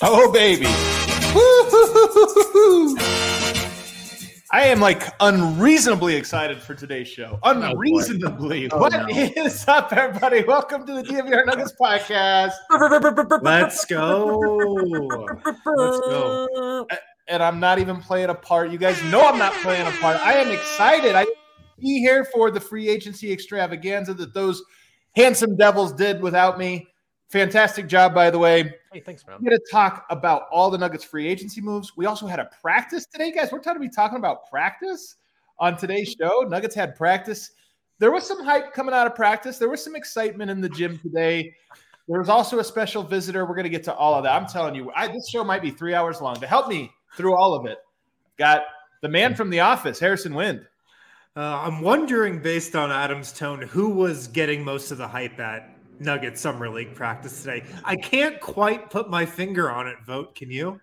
Oh, baby. I am like unreasonably excited for today's show. Oh, unreasonably. Oh, What no. is up, everybody? Welcome to the DNVR Nuggets podcast. Let's go. Let's go. And I'm not even playing a part. You guys know I'm not playing a part. I am excited. I be here for the free agency extravaganza that those handsome devils did without me. Fantastic job, by the way. Hey, thanks, man. We're going to talk about all the Nuggets free agency moves. We also had a practice today, guys. We're going to be talking about practice on today's show. Nuggets had practice. There was some hype coming out of practice. There was some excitement in the gym today. There was also a special visitor. We're going to get to all of that. I'm telling you, I, this show might be three hours long. To help me through all of it, got the man from the office, Harrison Wind. Uh, I'm wondering, based on Adam's tone, who was getting most of the hype at Nuggets Summer League practice today. I can't quite put my finger on it, Vogt. Can you?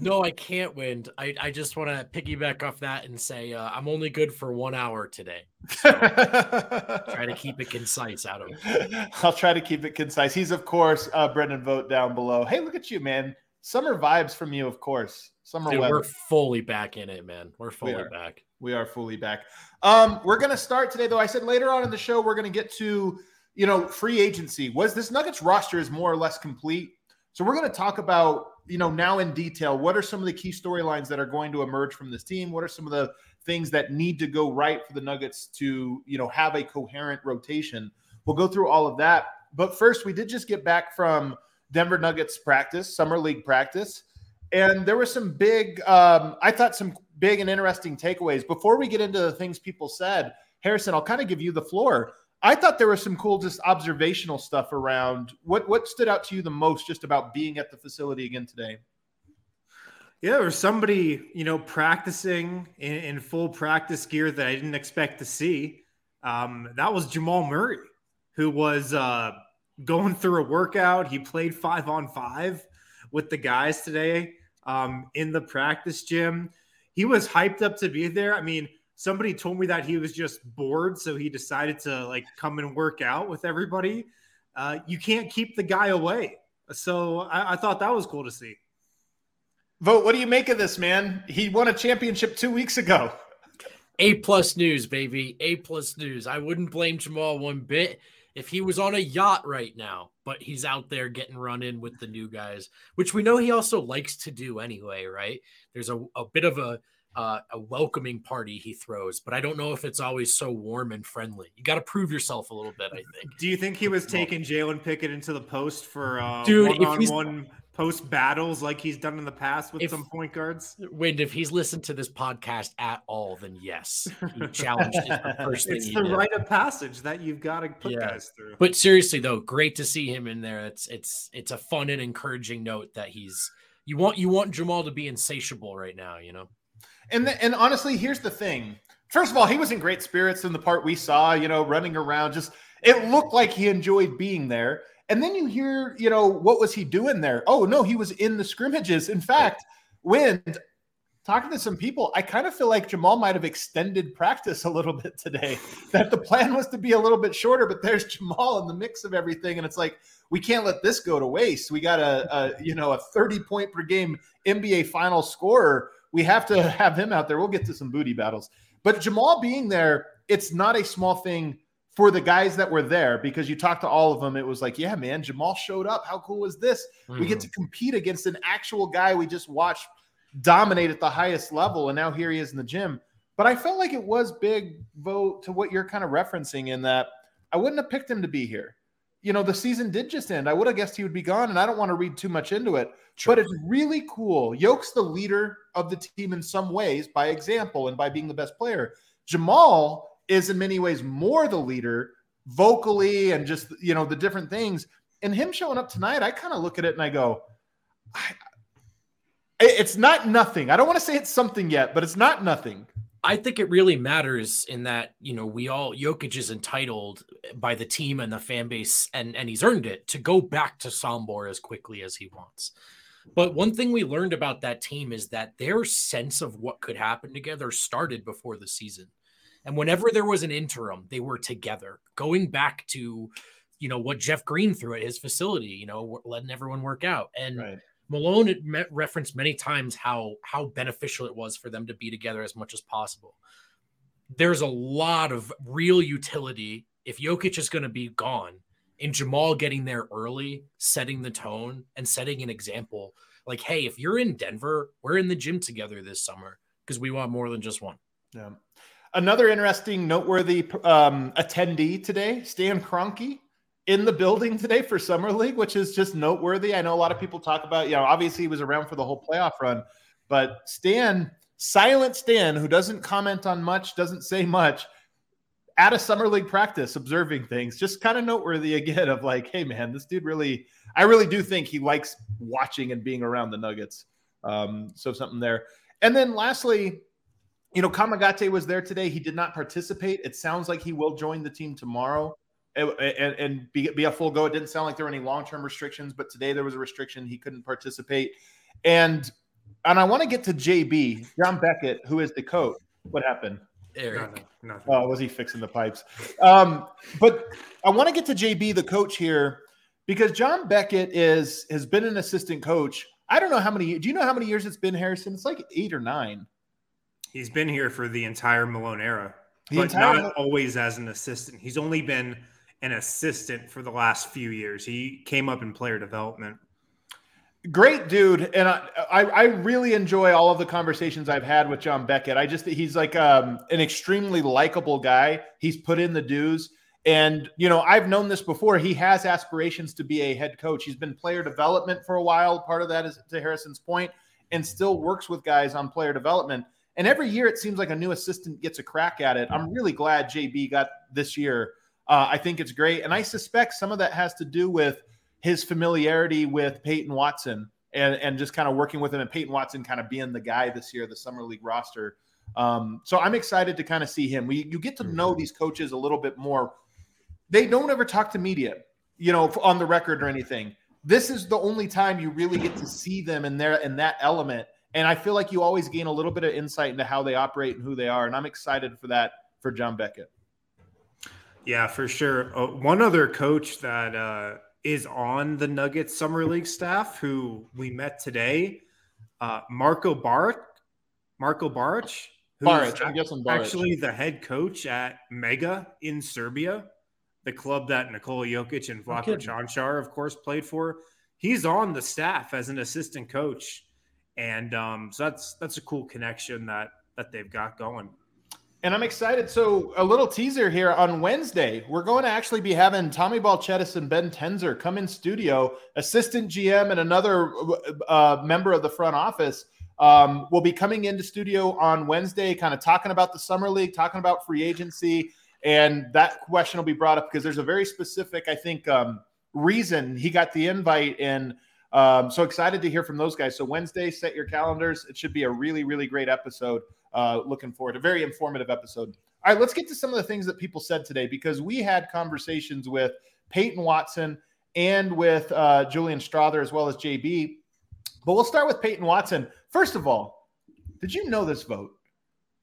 No, I can't Wind. I, I just want to piggyback off that and say uh, I'm only good for one hour today. Try to keep it concise, Adam. I'll try to keep it concise. He's, of course, uh, Brendan Vogt down below. Hey, look at you, man. Summer vibes from you, of course. Summer Dude, weather. we're fully back in it, man. We're fully are. back. We are fully back. Um, we're going to start today, though. I said later on in the show, we're going to get to, you know, free agency. Was this Nuggets roster is more or less complete? So we're going to talk about, you know, now in detail, what are some of the key storylines that are going to emerge from this team? What are some of the things that need to go right for the Nuggets to, you know, have a coherent rotation? We'll go through all of that. But first, we did just get back from Denver Nuggets practice, summer league practice. And there were some big, um, I thought some big and interesting takeaways. Before we get into the things people said, Harrison, I'll kind of give you the floor. I thought there was some cool, just observational stuff around. What what stood out to you the most, just about being at the facility again today? Yeah, or somebody, you know, practicing in, in full practice gear that I didn't expect to see. Um, that was Jamal Murray, who was uh, going through a workout. He played five on five with the guys today um, in the practice gym. He was hyped up to be there. I mean, somebody told me that he was just bored, so he decided to like come and work out with everybody. Uh, you can't keep the guy away. So I, I thought that was cool to see. Vogt. What do you make of this, man? He won a championship two weeks ago. A plus news, baby. A plus news. I wouldn't blame Jamal one bit if he was on a yacht right now, but he's out there getting run in with the new guys, which we know he also likes to do anyway, right? There's a, a bit of a uh, a welcoming party he throws, but I don't know if it's always so warm and friendly. You got to prove yourself a little bit, I think. Do you think he was taking Jalen Pickett into the post for uh, Dude, if he's- one-on-one post battles like he's done in the past with If- some point guards? Wind, if he's listened to this podcast at all, then yes, he challenged is the first thing It's the did. rite of passage that you've got to put Yeah. guys through. But seriously though, great to see him in there. It's it's it's a fun and encouraging note that he's you want you want Jamal to be insatiable right now, you know. And the, and honestly, here's the thing. First of all, he was in great spirits in the part we saw. You know, running around. Just it looked like he enjoyed being there. And then you hear, you know, what was he doing there? Oh no, he was in the scrimmages. In fact, when talking to some people, I kind of feel like Jamal might have extended practice a little bit today. That the plan was to be a little bit shorter, but there's Jamal in the mix of everything, and it's like we can't let this go to waste. We got a, a you know a 30 point per game NBA final scorer. We have to have him out there. We'll get to some booty battles, but Jamal being there, it's not a small thing for the guys that were there because you talked to all of them. It was like, yeah, man, Jamal showed up. How cool was this? Mm-hmm. We get to mm-hmm. compete against an actual guy we just watched dominate at the highest level. And now here he is in the gym. But I felt like it was big Vogt to what you're kind of referencing in that I wouldn't have picked him to be here. You know, the season did just end. I would have guessed he would be gone, and I don't want to read too much into it. Sure. But it's really cool. Yoke's the leader of the team in some ways by example and by being the best player. Jamal is in many ways more the leader vocally and just you know the different things. And him showing up tonight, I kind of look at it and I go, I, it's not nothing. I don't want to say it's something yet, but it's not nothing. I think it really matters in that, you know, we all Jokic is entitled by the team and the fan base and and he's earned it to go back to Sombor as quickly as he wants. But one thing we learned about that team is that their sense of what could happen together started before the season. And whenever there was an interim, they were together, going back to, you know, what Jeff Green threw at his facility, you know, letting everyone work out. And right. Malone met, referenced many times how how beneficial it was for them to be together as much as possible. There's a lot of real utility if Jokic is going to be gone in Jamal getting there early, setting the tone and setting an example. Like, hey, if you're in Denver, we're in the gym together this summer because we want more than just one. Yeah. Another interesting, noteworthy um, attendee today, Stan Kroenke, in the building today for Summer League, which is just noteworthy. I know a lot of people talk about, you know, obviously he was around for the whole playoff run, but Stan, silent Stan, who doesn't comment on much, doesn't say much, at a summer league practice, observing things, just kind of noteworthy again of like, hey man, this dude really, I really do think he likes watching and being around the Nuggets. Um, so something there. And then lastly, you know, Kamagate was there today. He did not participate. It sounds like he will join the team tomorrow and, and, and be, be a full go. It didn't sound like there were any long term restrictions, but today there was a restriction. He couldn't participate. And and I want to get to JB, John Beckett, who is the coach. What happened? Eric. Nothing, Oh, was he fixing the pipes? Um, but I want to get to JB, the coach here, because John Beckett is has been an assistant coach. I don't know how many. Do you know how many years it's been, Harrison? It's like eight or nine. He's been here for the entire Malone era, the but entire... not always as an assistant. He's only been an assistant for the last few years. He came up in player development. Great dude, and I, I, I really enjoy all of the conversations I've had with John Beckett. I just he's like um, an extremely likable guy. He's put in the dues, and you know I've known this before. He has aspirations to be a head coach. He's been player development for a while. Part of that is to Harrison's point, and still works with guys on player development. And every year it seems like a new assistant gets a crack at it. I'm really glad JB got this year. Uh, I think it's great. And I suspect some of that has to do with his familiarity with Peyton Watson and, and just kind of working with him and Peyton Watson kind of being the guy this year, the summer league roster. Um, so I'm excited to kind of see him. We you get to know mm-hmm. these coaches a little bit more. They don't ever talk to media, you know, on the record or anything. This is the only time you really get to see them in there in that element. And I feel like you always gain a little bit of insight into how they operate and who they are. And I'm excited for that for John Beckett. Yeah, for sure. Uh, one other coach that uh, is on the Nuggets Summer League staff who we met today, uh, Marco Baric. Marco Baric, Baric, I'm guessing Baric. actually the head coach at Mega in Serbia, the club that Nikola Jokic and Vlatko Cancar, of course, played for. He's on the staff as an assistant coach and um, so that's that's a cool connection that that they've got going. And I'm excited. So a little teaser here on Wednesday, we're going to actually be having Tommy Balcetis and Ben Tenzer come in studio, assistant GM and another uh, member of the front office. Um, will be coming into studio on Wednesday, kind of talking about the summer league, talking about free agency, and that question will be brought up because there's a very specific, I think, um, reason he got the invite and um, so excited to hear from those guys. So Wednesday, set your calendars. It should be a really, really great episode. Uh, looking forward, to a very informative episode. All right, let's get to some of the things that people said today because we had conversations with Peyton Watson and with uh, Julian Strawther as well as JB. But we'll start with Peyton Watson. First of all, did you know this Vogt?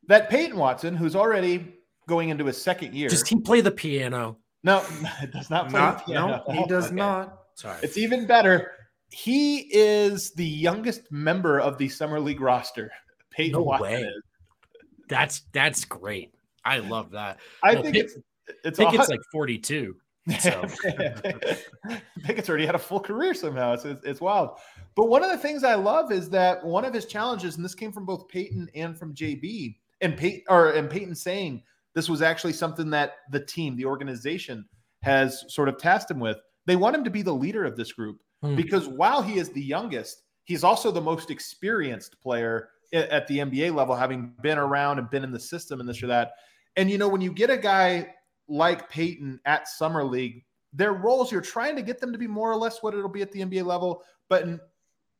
That Peyton Watson, who's already going into his second year, does he play the piano? No, it does not play not, the piano. No, he does okay. not. Sorry. It's even better he is the youngest member of the summer league roster. Peyton no Watson. Way. That's that's great. I love that. I think Pey- it's It's Pickett's like 42. So. Pickett's already had a full career somehow. It's, it's, it's wild. But one of the things I love is that one of his challenges, and this came from both Peyton and from JB, and Peyton or and Peyton saying this was actually something that the team, the organization, has sort of tasked him with. They want him to be the leader of this group hmm. because while he is the youngest, he's also the most experienced player at the NBA level, having been around and been in the system and this or that. And you know, when you get a guy like Peyton at Summer League, their roles, you're trying to get them to be more or less what it'll be at the NBA level, but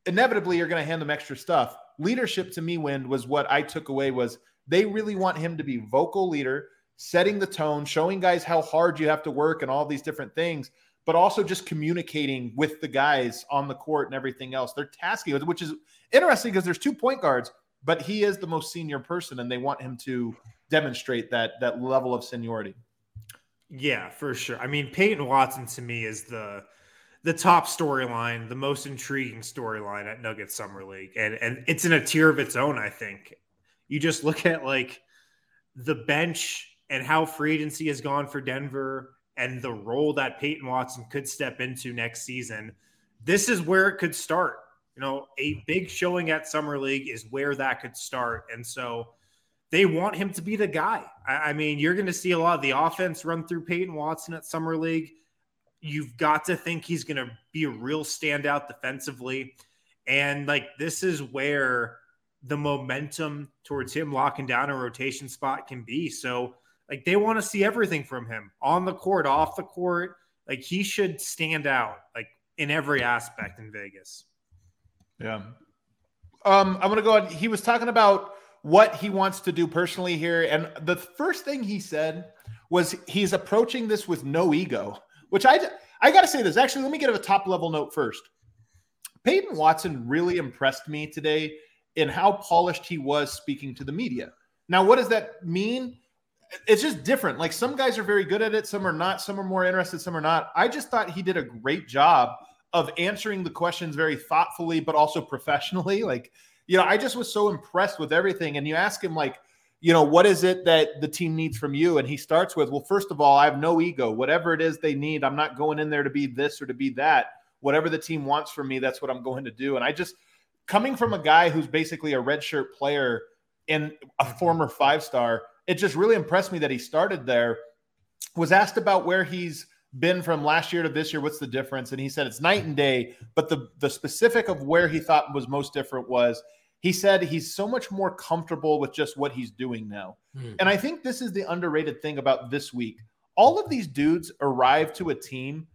inevitably you're going to hand them extra stuff. Leadership to me, Wind, was what I took away was they really want him to be vocal leader, setting the tone, showing guys how hard you have to work and all these different things, but also just communicating with the guys on the court and everything else. They're tasking, which is interesting because there's two point guards, but he is the most senior person, and they want him to demonstrate that that level of seniority. Yeah, for sure. I mean, Peyton Watson to me is the the top storyline, the most intriguing storyline at Nuggets Summer League, and and it's in a tier of its own. I think you just look at like the bench and how free agency has gone for Denver and the role that Peyton Watson could step into next season. This is where it could start. You know, a big showing at Summer League is where that could start, and so they want him to be the guy. I, I mean, you're going to see a lot of the offense run through Peyton Watson at Summer League. You've got to think he's going to be a real standout defensively. And like, this is where the momentum towards him locking down a rotation spot can be. So, like, they want to see everything from him on the court, off the court. Like, he should stand out, like, in every aspect in Vegas. Yeah. Um, I'm to go on. He was talking about what he wants to do personally here. And the first thing he said was he's approaching this with no ego, which I I got to say this. Actually, let me get a top level note first. Peyton Watson really impressed me today in how polished he was speaking to the media. Now, what does that mean? It's just different. Like some guys are very good at it, some are not, some are more interested, some are not. I just thought he did a great job of answering the questions very thoughtfully, but also professionally. Like you know, I just was so impressed with everything. And you ask him, like, you know, what is it that the team needs from you? And he starts with, well, first of all, I have no ego. Whatever it is they need, I'm not going in there to be this or to be that. Whatever the team wants from me, that's what I'm going to do. And I just, coming from a guy who's basically a redshirt player and a former five star, it just really impressed me that he started there. Was asked about where he's been from last year to this year. What's the difference? And he said it's night and day. But the the specific of where he thought was most different was he said he's so much more comfortable with just what he's doing now. Mm. And I think this is the underrated thing about this week. All of these dudes arrive to a team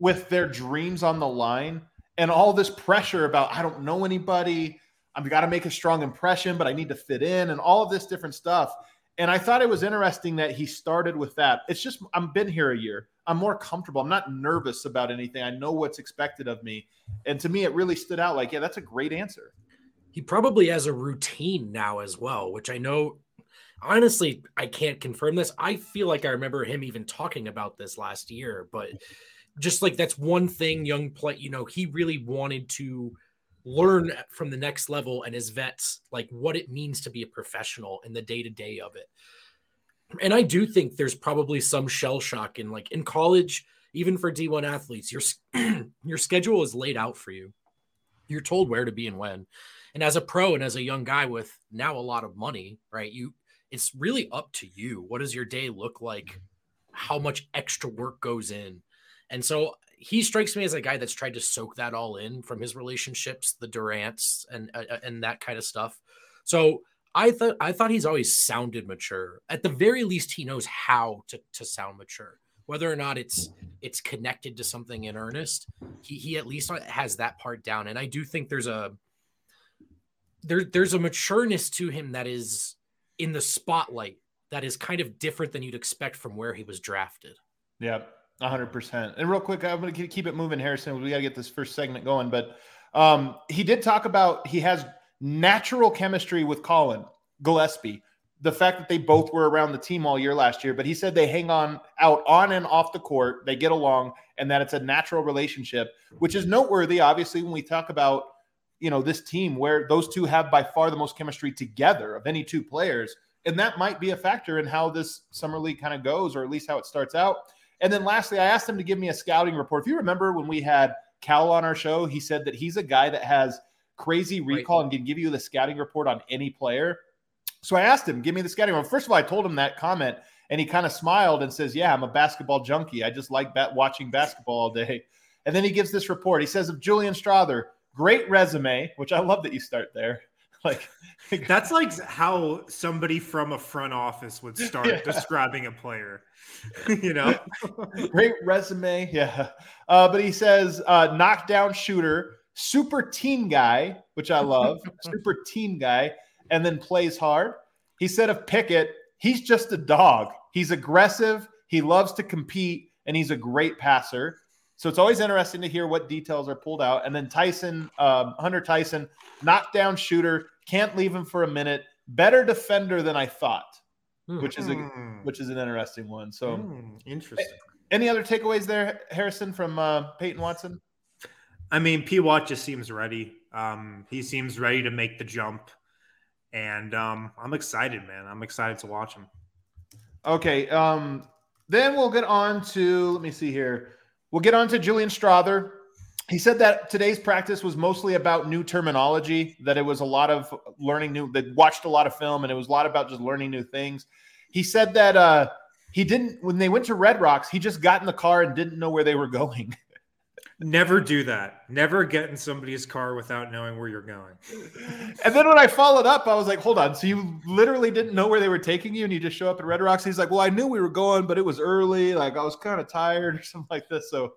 with their dreams on the line and all this pressure about, I don't know anybody. I've got to make a strong impression, but I need to fit in and all of this different stuff. And I thought it was interesting that he started with that. It's just, I've been here a year. I'm more comfortable. I'm not nervous about anything. I know what's expected of me. And to me, it really stood out like, yeah, that's a great answer. He probably has a routine now as well, which I know honestly, I can't confirm this. I feel like I remember him even talking about this last year, but just like that's one thing young play, you know, he really wanted to learn from the next level and his vets like what it means to be a professional and the day-to-day of it. And I do think there's probably some shell shock in like in college, even for D1 athletes, your your schedule is laid out for you. You're told where to be and when. And as a pro and as a young guy with now a lot of money, right? You it's really up to you. What does your day look like? Mm-hmm. How much extra work goes in? And so he strikes me as a guy that's tried to soak that all in from his relationships, the Durants and uh, uh and that kind of stuff. So I thought I thought he's always sounded mature. At the very least, he knows how to to sound mature. Whether or not it's it's connected to something in earnest, he he at least has that part down. And I do think there's a there there's a matureness to him that is in the spotlight that is kind of different than you'd expect from where he was drafted. Yeah, 100%. And real quick, I'm going to keep it moving, Harrison. We got to get this first segment going. But um, he did talk about he has natural chemistry with Colin Gillespie. The fact that they both were around the team all year last year, but he said they hang on out on and off the court, they get along, and that it's a natural relationship, which is noteworthy, obviously, when we talk about you know this team where those two have by far the most chemistry together of any two players And that might be a factor in how this summer league kind of goes, or at least how it starts out. And then lastly, I asked him to give me a scouting report. If you remember when we had Cal on our show, he said that he's a guy that has crazy recall and can give you the scouting report on any player. So I asked him, give me the scouting report. First of all, I told him that comment and he kind of smiled and says, Yeah, I'm a basketball junkie. I just like bat- watching basketball all day. And then he gives this report. He says of Julian Strawther, great resume, which I love that you start there. Like that's like how somebody from a front office would start yeah. describing a player. you know, great resume. Yeah. Uh, but he says uh, knockdown shooter, super team guy, which I love, super team guy, and then plays hard. He said of Pickett, he's just a dog. He's aggressive. He loves to compete, and he's a great passer. So it's always interesting to hear what details are pulled out. And then Tyson, um, Hunter Tyson, knockdown shooter, can't leave him for a minute. Better defender than I thought, mm. which is a hmm. which is an interesting one. So mm, interesting. Any other takeaways there, Harrison, from uh, Peyton Watson? I mean, P. Watt just seems ready. Um, he seems ready to make the jump, and um, I'm excited, man. I'm excited to watch him. Okay. Um, then we'll get on to let me see here. We'll get on to Julian Strawther. He said that today's practice was mostly about new terminology, that it was a lot of learning new, that watched a lot of film, and it was a lot about just learning new things. He said that uh, he didn't, when they went to Red Rocks, he just got in the car and didn't know where they were going. Never do that. Never get in somebody's car without knowing where you're going. And then when I followed up, I was like, hold on. So you literally didn't know where they were taking you and you just show up at Red Rocks? He's like, well, I knew we were going, but it was early. Like I was kind of tired or something like this. So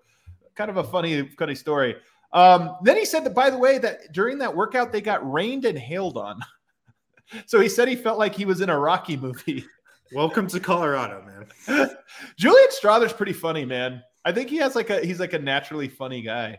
kind of a funny, funny story. Um, then he said that, by the way, that during that workout, they got rained and hailed on. so he said he felt like he was in a Rocky movie. Welcome to Colorado, man. Julian Strawther's pretty funny, man. I think he has like a he's like a naturally funny guy.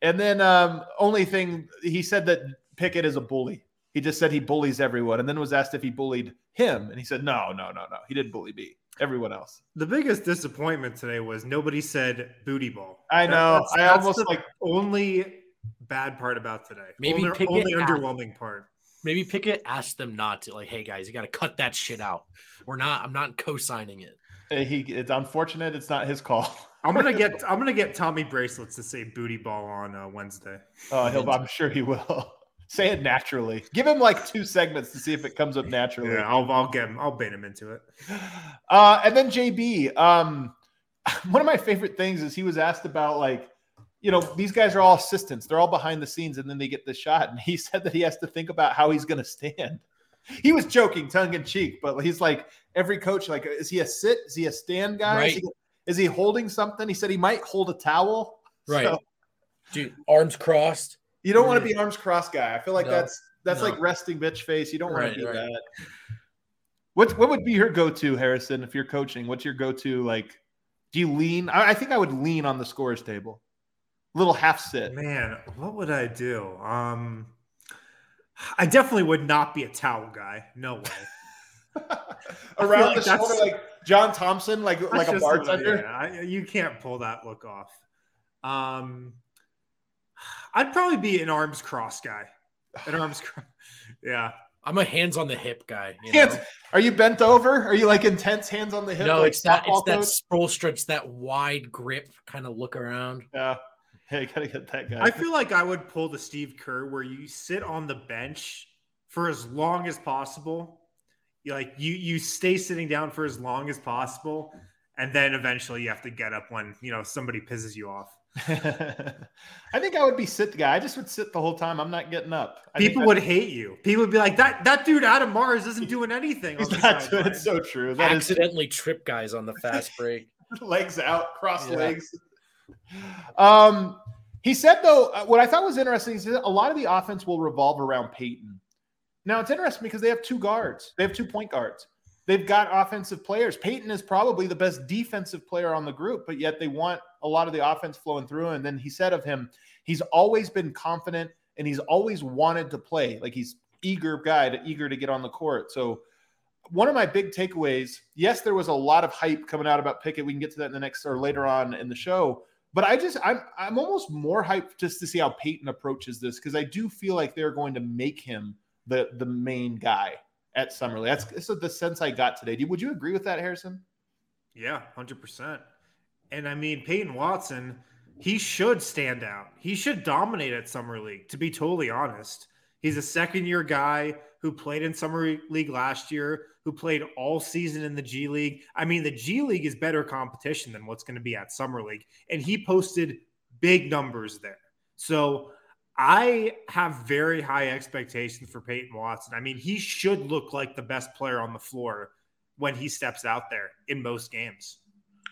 And then um only thing he said that Pickett is a bully. He just said he bullies everyone, and then was asked if he bullied him, and he said no, no, no, no. He didn't bully me. Everyone else. The biggest disappointment today was nobody said booty ball. I know. That's, I that's almost like only bad part about today. Maybe only, only underwhelming part. Maybe Pickett asked them not to. Like, hey guys, you got to cut that shit out. We're not. I'm not co-signing it. He. It's unfortunate. It's not his call. I'm gonna get. I'm gonna get Tommy bracelets to say booty ball on uh, Wednesday. Oh, he'll. I'm sure he will. say it naturally. Give him like two segments to see if it comes up naturally. Yeah, I'll. I'll get him. I'll bait him into it. Uh, and then JB. Um, one of my favorite things is he was asked about like you know, these guys are all assistants. They're all behind the scenes and then they get the shot. And he said that he has to think about how he's going to stand. He was joking, tongue in cheek, but he's like, every coach, like, is he a sit? Is he a stand guy? Right. Is, he, is, he, holding something? He said he might hold a towel. Right. So, Dude, arms crossed. You don't want to be arms crossed guy. I feel like no, that's that's no. like resting bitch face. You don't want right, to do right. that. What what would be your go to, Harrison, if you're coaching? What's your go to? Like, do you lean? I, I think I would lean on the scores table little half sit. Man, what would I do? Um, I definitely would not be a towel guy. No way. Around like the shoulder, like John Thompson, like like a bartender. Yeah, you can't pull that look off. Um, I'd probably be an arms cross guy. An arms cross. Yeah. I'm a hands on the hip guy. Hands, are you bent over? Are you like intense hands on the hip? No, like it's that it's that Sproul stretch, that wide grip kind of look around. Yeah. Hey, gotta get that guy. I feel like I would pull the Steve Kerr where you sit on the bench for as long as possible. You like you you stay sitting down for as long as possible, and then eventually you have to get up when you know somebody pisses you off. I think I would be sit guy. I just would sit the whole time. I'm not getting up. I People would hate you. People would be like, "That that dude Adam Mares isn't doing anything." He's not doing, it's so true. That accidentally is... trip guys on the fast break. legs out, cross yeah. legs. Um, he said though, uh, what I thought was interesting is a lot of the offense will revolve around Peyton. Now it's interesting because they have two guards. They have two point guards. They've got offensive players. Peyton is probably the best defensive player on the group, but yet they want a lot of the offense flowing through. And then he said of him, he's always been confident and he's always wanted to play. Like he's eager guy to eager to get on the court. So one of my big takeaways, yes, there was a lot of hype coming out about Pickett. We can get to that in the next or later on in the show. But I just I'm I'm almost more hyped just to see how Peyton approaches this because I do feel like they're going to make him the the main guy. at Summer League. That's this is the sense I got today. Would you agree with that, Harrison? Yeah, hundred percent. And I mean, Peyton Watson, he should stand out. He should dominate at Summer League. To be totally honest, he's a second year guy who played in Summer League last year, who played all season in the G League. I mean, the G League is better competition than what's going to be at Summer League. And he posted big numbers there. So I have very high expectations for Peyton Watson. I mean, he should look like the best player on the floor when he steps out there in most games.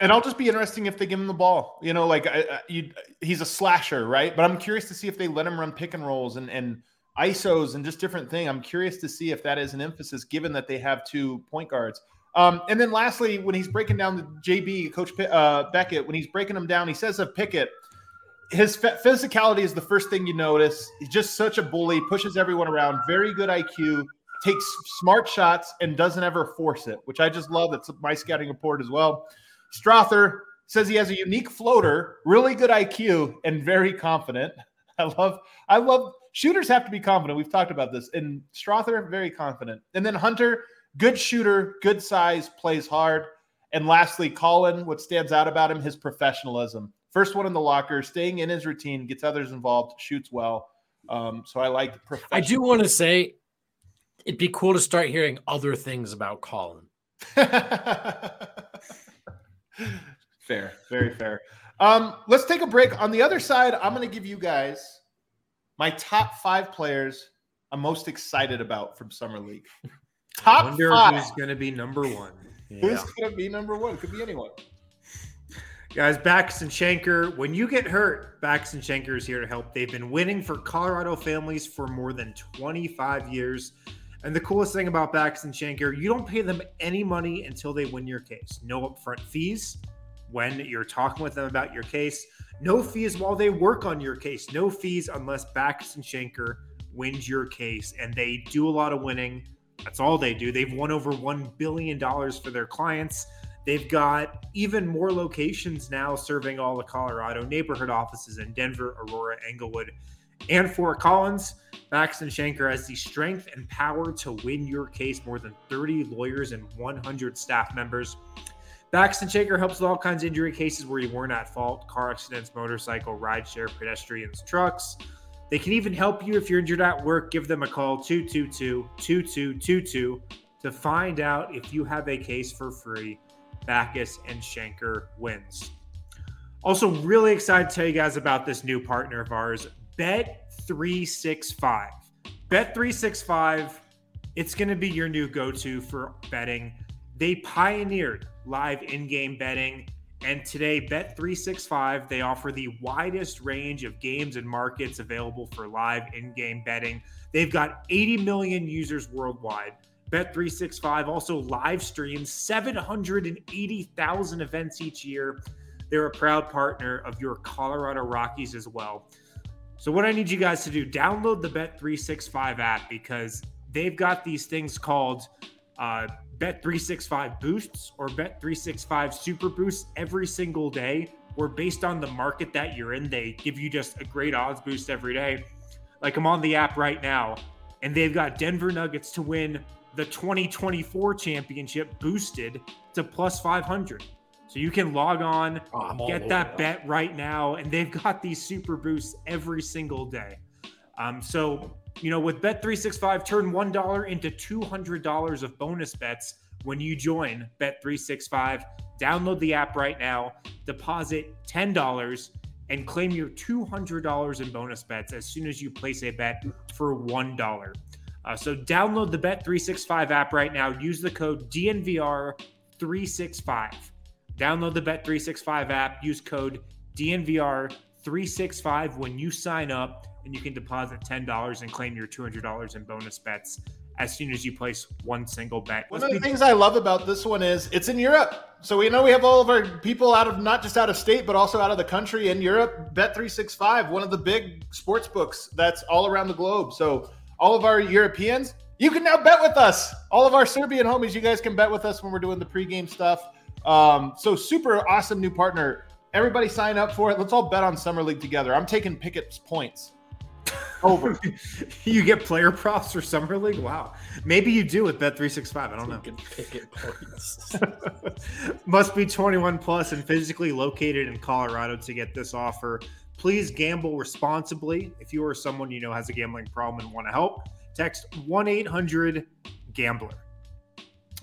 And I'll just be interesting if they give him the ball. You know, like I, you, he's a slasher, right? But I'm curious to see if they let him run pick and rolls and and ISOs and just different thing. I'm curious to see if that is an emphasis, given that they have two point guards. Um, and then lastly, when he's breaking down the JB, Coach uh, Beckett, when he's breaking them down, he says of Pickett, his physicality is the first thing you notice. He's just such a bully, pushes everyone around, very good IQ, takes smart shots, and doesn't ever force it, which I just love. That's my scouting report as well. Strawther says he has a unique floater, really good IQ, and very confident. I love, I love shooters have to be confident. We've talked about this. And Strawther, very confident. And then Hunter, good shooter, good size, plays hard. And lastly, Colin, what stands out about him, his professionalism. First one in the locker, staying in his routine, gets others involved, shoots well. Um, so I like I do want to say it'd be cool to start hearing other things about Colin. fair, very fair. Um, let's take a break. On the other side, I'm going to give you guys my top five players I'm most excited about from summer league. Top I wonder five. who's going to be number one. Yeah. Who's going to be number one? Could be anyone. Guys, Bachus and Schanker, when you get hurt, Bachus and Schanker is here to help. They've been winning for Colorado families for more than 25 years. And the coolest thing about Bachus and Schanker, you don't pay them any money until they win your case. No upfront fees when you're talking with them about your case. No fees while they work on your case. No fees unless Bachus and Schanker wins your case. And they do a lot of winning. That's all they do. They've won over $1 billion for their clients. They've got even more locations now serving all the Colorado neighborhood offices in Denver, Aurora, Englewood, and Fort Collins. Bachus and Schanker has the strength and power to win your case. More than 30 lawyers and 100 staff members. Bachus and Schanker helps with all kinds of injury cases where you weren't at fault car accidents, motorcycle, rideshare, pedestrians, trucks. They can even help you if you're injured at work. Give them a call 222 2222 to find out if you have a case for free. Bachus and Schanker wins. Also, really excited to tell you guys about this new partner of ours, Bet365. Bet365, it's going to be your new go to for betting. They pioneered live in game betting. And today, Bet365, they offer the widest range of games and markets available for live in game betting. They've got 80 million users worldwide. Bet365 also live streams 780,000 events each year. They're a proud partner of your Colorado Rockies as well. So, what I need you guys to do, download the Bet365 app because they've got these things called uh, Bet365 boosts or Bet365 super boosts every single day, where based on the market that you're in, they give you just a great odds boost every day. Like I'm on the app right now, and they've got Denver Nuggets to win the 2024 championship boosted to plus 500. So you can log on, oh, get that bet right now, and they've got these super boosts every single day. Um, so you know, with Bet365, turn $1 into $200 of bonus bets when you join Bet365. Download the app right now, deposit $10, and claim your $200 in bonus bets as soon as you place a bet for $1. Uh, so download the Bet365 app right now. Use the code DNVR365. Download the Bet365 app. Use code DNVR365 when you sign up and you can deposit $10 and claim your $200 in bonus bets as soon as you place one single bet. One of the things I love about this one is it's in Europe. So we know we have all of our people out of not just out of state, but also out of the country in Europe. Bet365, one of the big sports books that's all around the globe. So all of our Europeans, you can now bet with us. All of our Serbian homies, you guys can bet with us when we're doing the pregame stuff. Um, so super awesome new partner. Everybody sign up for it. Let's all bet on Summer League together. I'm taking Pickett's points. Over. you get player props for summer league. Wow, maybe you do with Bet three six five. I don't know. Pickett points. Must be 21 plus and physically located in Colorado to get this offer. Please gamble responsibly. If you or someone you know has a gambling problem and want to help, text 1 800 Gambler.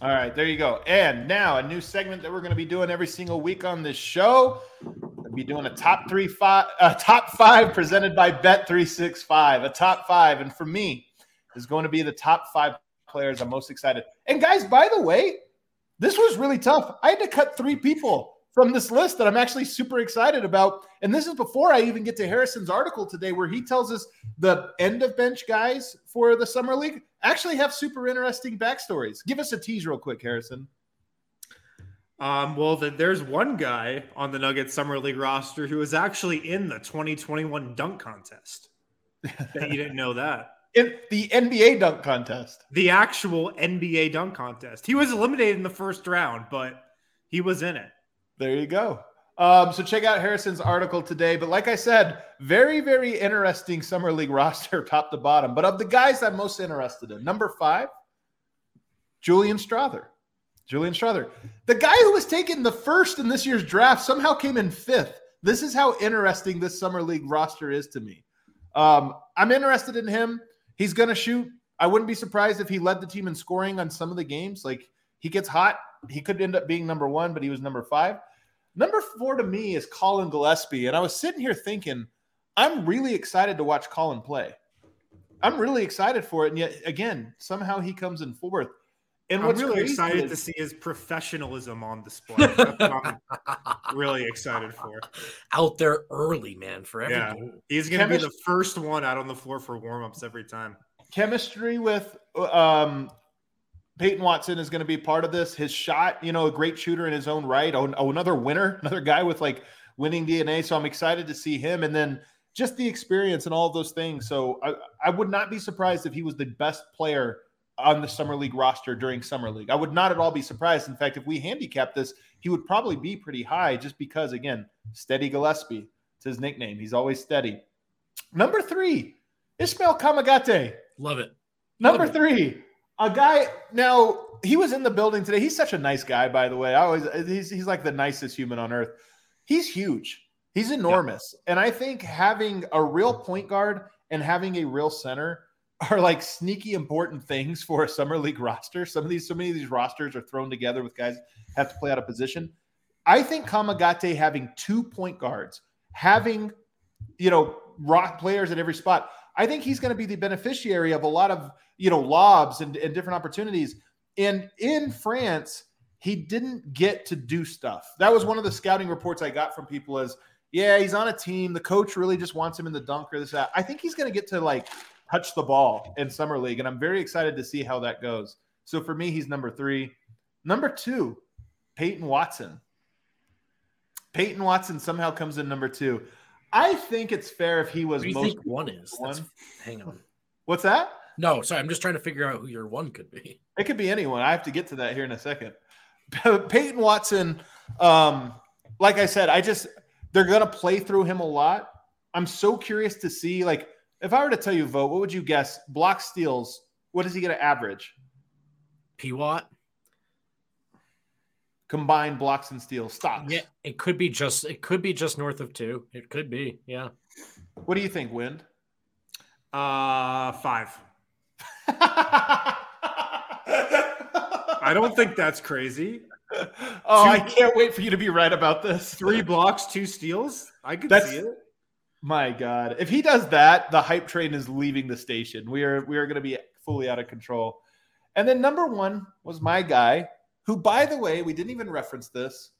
All right, there you go. And now a new segment that we're going to be doing every single week on this show. We'll be doing a top three, five, uh, top five presented by Bet three six five. A top five, and for me, is going to be the top five players I'm most excited. And guys, by the way, this was really tough. I had to cut three people from this list that I'm actually super excited about. And this is before I even get to Harrison's article today, where he tells us the end of bench guys for the summer league actually have super interesting backstories. Give us a tease real quick, Harrison. Um, well, the, there's one guy on the Nuggets summer league roster who is actually in the 2021 dunk contest. You didn't know that. In the NBA dunk contest. The actual NBA dunk contest. He was eliminated in the first round, but he was in it. There you go. Um, so check out Harrison's article today. But like I said, very, very interesting summer league roster, top to bottom. But of the guys I'm most interested in, number five, Julian Strawther. Julian Strawther, the guy who was taken the first in this year's draft, somehow came in fifth. This is how interesting this summer league roster is to me. Um, I'm interested in him. He's going to shoot. I wouldn't be surprised if he led the team in scoring on some of the games. Like he gets hot. He could end up being number one, but he was number five. Number four to me is Colin Gillespie. And I was sitting here thinking, I'm really excited to watch Colin play. I'm really excited for it. And yet, again, somehow he comes in fourth. And I'm really crazy excited is- to see his professionalism on display. That's what I'm really excited for. Out there early, man, for every Yeah. He's going to be the first one out on the floor for warmups every time. chemistry with um, Peyton Watson is going to be part of this. His shot, you know, a great shooter in his own right. Oh, oh, another winner, another guy with like winning DNA. So I'm excited to see him. And then just the experience and all of those things. So I, I would not be surprised if he was the best player on the summer league roster during summer league. I would not at all be surprised. In fact, if we handicap this, he would probably be pretty high just because, again, steady Gillespie. It's his nickname. He's always steady. Number three, Ismael Kamagate. Love it. Number Love it. three, a guy. Now he was in the building today. He's such a nice guy, by the way. I always he's he's like the nicest human on earth. He's huge. He's enormous, and I think having a real point guard and having a real center are like sneaky important things for a summer league roster. Some of these, so many of these rosters are thrown together with guys have to play out of position. I think Kamagate having two point guards, having you know rock players at every spot. I think he's going to be the beneficiary of a lot of you know lobs and, and different opportunities. And in France, he didn't get to do stuff. That was one of the scouting reports I got from people. Is yeah, he's on a team. The coach really just wants him in the dunker. This that. I think he's going to get to like touch the ball in summer league, and I'm very excited to see how that goes. So for me, he's number three. Number two, Peyton Watson. Peyton Watson somehow comes in number two. I think it's fair if he was What do you most think one is? That's- hang on. What's that? No, sorry. I'm just trying to figure out who your one could be. It could be anyone. I have to get to that here in a second. Peyton Watson, um, like I said, I just they're gonna play through him a lot. I'm so curious to see, like, if I were to tell you Vogt, what would you guess? Block steals, what is he gonna average? P Watt. Combined blocks and steals. Stop. Yeah, it could be just it could be just north of two. It could be. Yeah. What do you think, Wind? Uh, five. I don't think that's crazy. Oh, I can't wait for you to be right about this. Three blocks, two steals. I could That's- see it. My God, if he does that, the hype train is leaving the station. We are we are going to be fully out of control. And then number one was my guy, who, by the way, we didn't even reference this.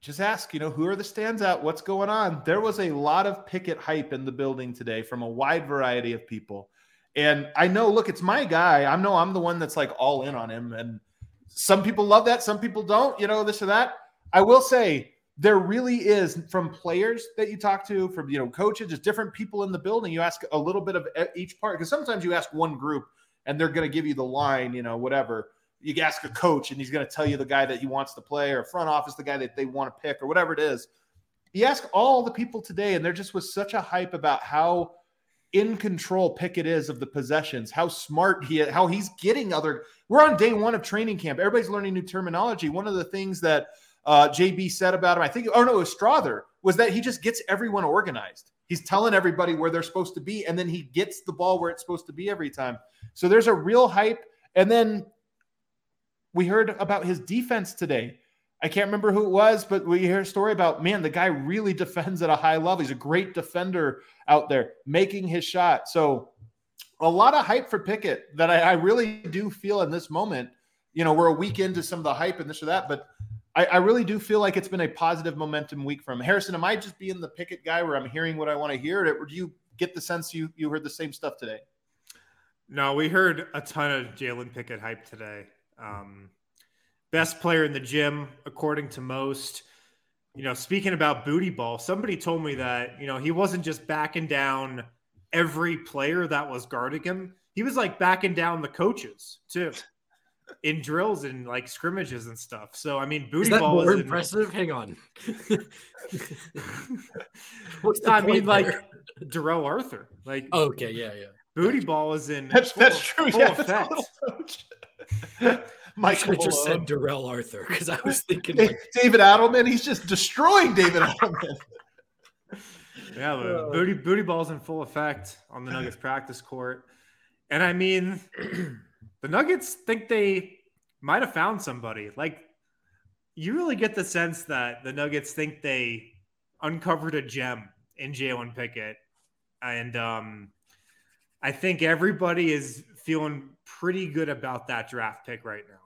Just ask, you know, who are the stands out? What's going on? There was a lot of Pickett hype in the building today from a wide variety of people. And I know, look, it's my guy. I know I'm the one that's like all in on him. And some people love that, some people don't, you know, this or that. I will say there really is from players that you talk to, from you know coaches, just different people in the building. You ask a little bit of each part because sometimes you ask one group and they're going to give you the line, you know, whatever. You ask a coach and he's going to tell you the guy that he wants to play, or front office the guy that they want to pick, or whatever it is. You ask all the people today, and there just was such a hype about how in control Pickett is of the possessions, how smart he how he's getting other. We're on day one of training camp. Everybody's learning new terminology. One of the things that uh, JB said about him, I think, oh no, it was Strawther, was that he just gets everyone organized. He's telling everybody where they're supposed to be, and then he gets the ball where it's supposed to be every time. So there's a real hype. And then we heard about his defense today. I can't remember who it was, but we hear a story about man, the guy really defends at a high level. He's a great defender out there making his shot. So a lot of hype for Pickett that I, I really do feel in this moment. You know, we're a week into some of the hype and this or that, but I, I, really do feel like it's been a positive momentum week from Harrison. Am I just being the Pickett guy where I'm hearing what I want to hear, or do you get the sense you you heard the same stuff today? No, we heard a ton of Jalen Pickett hype today. Um, best player in the gym, according to most. You know, speaking about booty ball, somebody told me that, you know, he wasn't just backing down every player that was guarding him. He was like backing down the coaches too in drills and like scrimmages and stuff. So I mean, booty is that ball more is impressive. Hang on. What's I mean, like Darrell Arthur. Like okay, yeah, yeah. Booty ball is in that's full, that's true. Full yeah, Michael just said Darrell Arthur because I was thinking like, David Adelman. He's just destroying David Adelman. yeah, the booty booty ball's in full effect on the Nuggets practice court, and I mean, the Nuggets think they might have found somebody. Like, you really get the sense that the Nuggets think they uncovered a gem in Jalen Pickett, and um, I think everybody is feeling pretty good about that draft pick right now.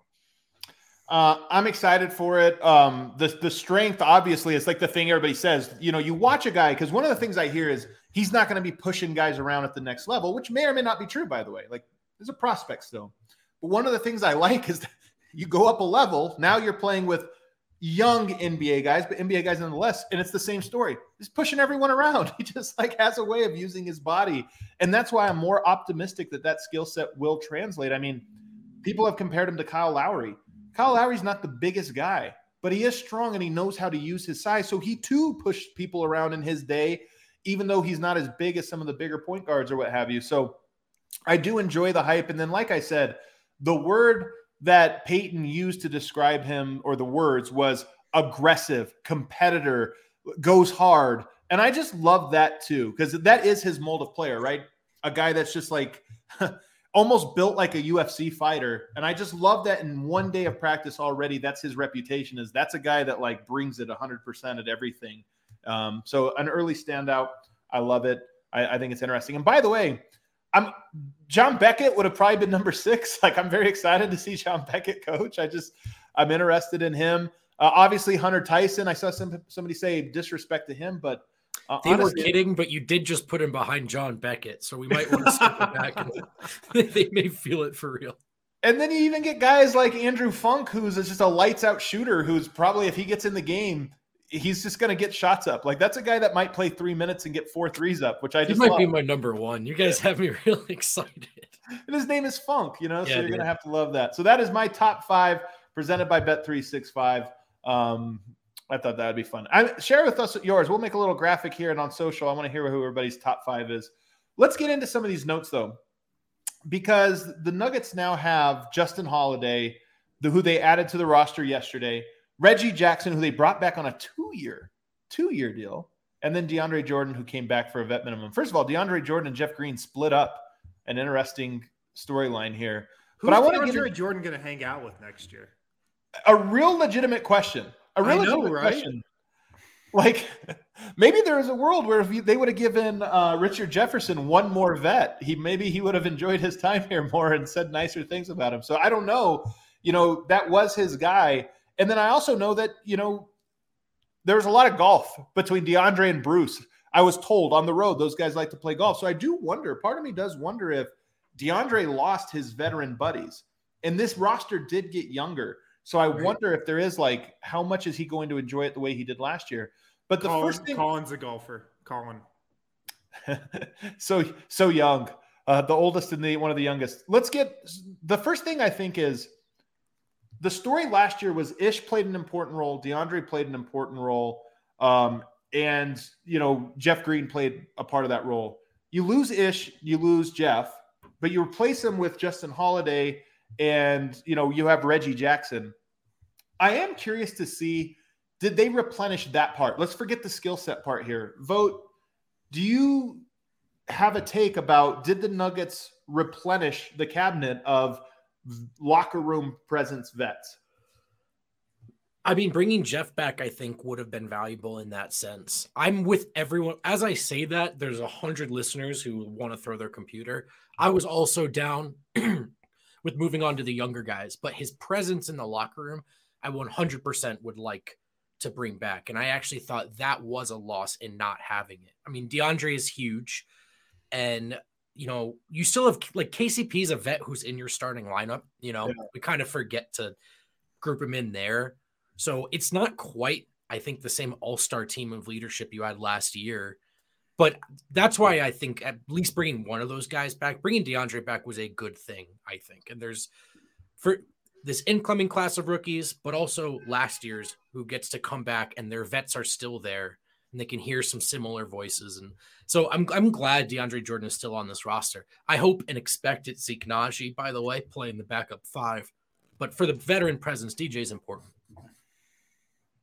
Uh, I'm excited for it. Um, the the strength obviously is like the thing everybody says. You know, you watch a guy because one of the things I hear is he's not going to be pushing guys around at the next level, which may or may not be true. By the way, like there's a prospect still. But one of the things I like is you go up a level. Now you're playing with young NBA guys, but NBA guys nonetheless, and it's the same story. He's pushing everyone around. He just like has a way of using his body, and that's why I'm more optimistic that that skill set will translate. I mean, people have compared him to Kyle Lowry Kyle Lowry's not the biggest guy, but he is strong and he knows how to use his size. So he too pushed people around in his day, even though he's not as big as some of the bigger point guards or what have you. So I do enjoy the hype. And then, like I said, the word that Peyton used to describe him, or the words, was aggressive, competitor, goes hard. And I just love that too, because that is his mold of player, right? A guy that's just like almost built like a UFC fighter. And I just love that in one day of practice already, that's his reputation is that's a guy that like brings it 100% at everything. Um, so an early standout. I love it. I, I, think it's interesting. And by the way, I'm John Beckett would have probably been number six. Like I'm very excited to see John Beckett coach. I just I'm interested in him. Uh, obviously Hunter Tyson. I saw some somebody say disrespect to him, but uh, they honestly, were kidding, but you did just put him behind John Beckett, so we might want to step it back. And they may feel it for real. And then you even get guys like Andrew Funk, who's just a lights out shooter, who's probably if he gets in the game, he's just going to get shots up. Like that's a guy that might play three minutes and get four threes up, which I just might love. be my number one. You guys have me really excited. And his name is Funk, you know, yeah, so you're going to have to love that. So that is my top five presented by Bet Three Six Five. Um, I thought that would be fun. I, share with us yours. We'll make a little graphic here and on social. I want to hear who everybody's top five is. Let's get into some of these notes though, because the Nuggets now have Justin Holiday, the, who they added to the roster yesterday, Reggie Jackson, who they brought back on a two-year, two-year deal, and then DeAndre Jordan, who came back for a vet minimum. First of all, DeAndre Jordan and Jeff Green split up. An interesting storyline here. Who's but I want DeAndre get Jordan going to hang out with next year? A real legitimate question. A really know, right? question. Like maybe there is a world where if they would have given uh, Richard Jefferson one more vet, he maybe he would have enjoyed his time here more and said nicer things about him. So I don't know. You know that was his guy, and then I also know that you know there was a lot of golf between DeAndre and Bruce. I was told on the road those guys like to play golf. So I do wonder. Part of me does wonder if DeAndre lost his veteran buddies, and this roster did get younger. So I right. wonder if there is like how much is he going to enjoy it the way he did last year? But the Collin, first thing Collin's a golfer. Collin. so so young. Uh, the oldest and the one of the youngest. Let's get the first thing I think is the story last year was Ish played an important role, DeAndre played an important role, um, and you know Jeff Green played a part of that role. you lose Ish, you lose Jeff, but you replace him with Justin Holiday, and you know you have Reggie Jackson. I am curious to see did they replenish that part? Let's forget the skill set part here. Vogt. Do you have a take about did the Nuggets replenish the cabinet of locker room presence vets? I mean, bringing Jeff back, I think, would have been valuable in that sense. I'm with everyone. As I say that, there's a hundred listeners who want to throw their computer. I was also down with moving on to the younger guys, but his presence in the locker room, I 100% would like to bring back. And I actually thought that was a loss in not having it. I mean, DeAndre is huge. And, you know, you still have like KCP is a vet who's in your starting lineup. You know, yeah. we kind of forget to group him in there. So it's not quite, I think, the same all star team of leadership you had last year. But that's why I think at least bringing one of those guys back, bringing DeAndre back was a good thing, I think. And there's for this incoming class of rookies, but also last year's who gets to come back and their vets are still there and they can hear some similar voices. And so I'm I'm glad DeAndre Jordan is still on this roster. I hope and expect it Zeke Nnaji, by the way, playing the backup five. But for the veteran presence, DJ is important.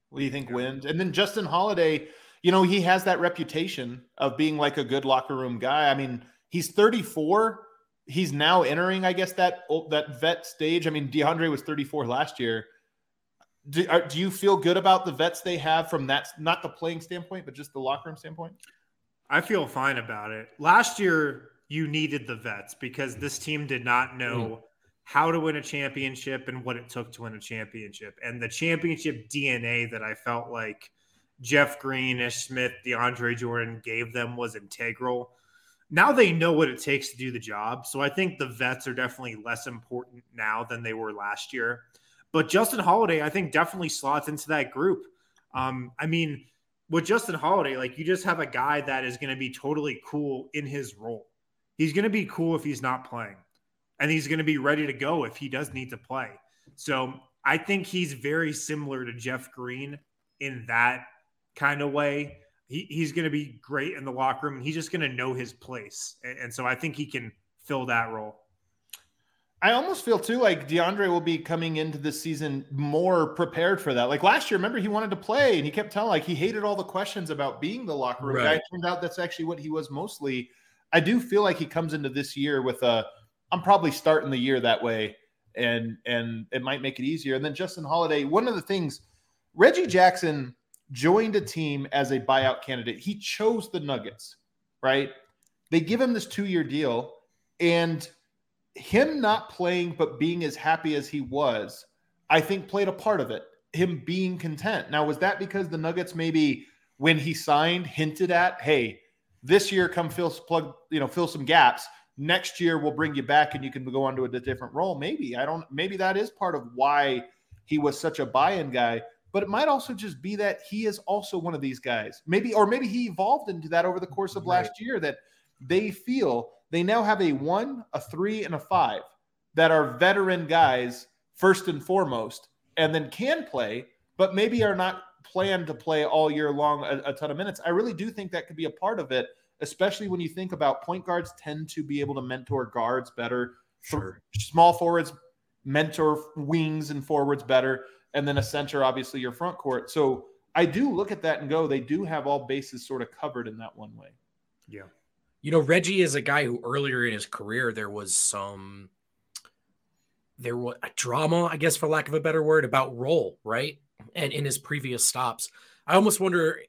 What do you think, Wind? And then Justin Holiday, you know, he has that reputation of being like a good locker room guy. I mean, he's 34. He's now entering, I guess, that that vet stage. I mean, DeAndre was 34 last year. Do, are, do you feel good about the vets they have from that, not the playing standpoint, but just the locker room standpoint? I feel fine about it. Last year, you needed the vets because this team did not know mm how to win a championship and what it took to win a championship. And the championship DNA that I felt like Jeff Green, Ish Smith, DeAndre Jordan gave them was integral. Now they know what it takes to do the job. So I think the vets are definitely less important now than they were last year. But Justin Holiday, I think, definitely slots into that group. Um, I mean, with Justin Holiday, like you just have a guy that is going to be totally cool in his role. He's going to be cool if he's not playing and he's going to be ready to go if he does need to play. So I think he's very similar to Jeff Green in that kind of way. He, he's going to be great in the locker room and he's just going to know his place. And, and so I think he can fill that role. I almost feel too like DeAndre will be coming into this season more prepared for that. Like last year, remember he wanted to play and he kept telling like he hated all the questions about being the locker room right. guy. It turned out that's actually what he was mostly. I do feel like he comes into this year with a I'm probably starting the year that way, and and it might make it easier. And then Justin Holiday, one of the things, Reggie Jackson joined a team as a buyout candidate. He chose the Nuggets, right? They give him this two year deal, and him not playing but being as happy as he was, I think played a part of it. Him being content. Now, was that because the Nuggets maybe when he signed hinted at, hey, this year come fill plug, you know, fill some gaps next year we'll bring you back and you can go on to a different role. Maybe I don't. Maybe that is part of why he was such a buy-in guy. But it might also just be that he is also one of these guys. Maybe, or maybe he evolved into that over the course of last year. That they feel they now have a one, a three, and a five that are veteran guys first and foremost, and then can play, but maybe are not planned to play all year long a, a ton of minutes. I really do think that could be a part of it especially when you think about point guards tend to be able to mentor guards better. Sure. Small forwards mentor wings and forwards better. And then a center, obviously, your front court. So I do look at that and go, they do have all bases sort of covered in that one way. Yeah. You know, Reggie is a guy who earlier in his career, there was some, there was a drama, I guess, for lack of a better word, about role, right? And in his previous stops. I almost wonder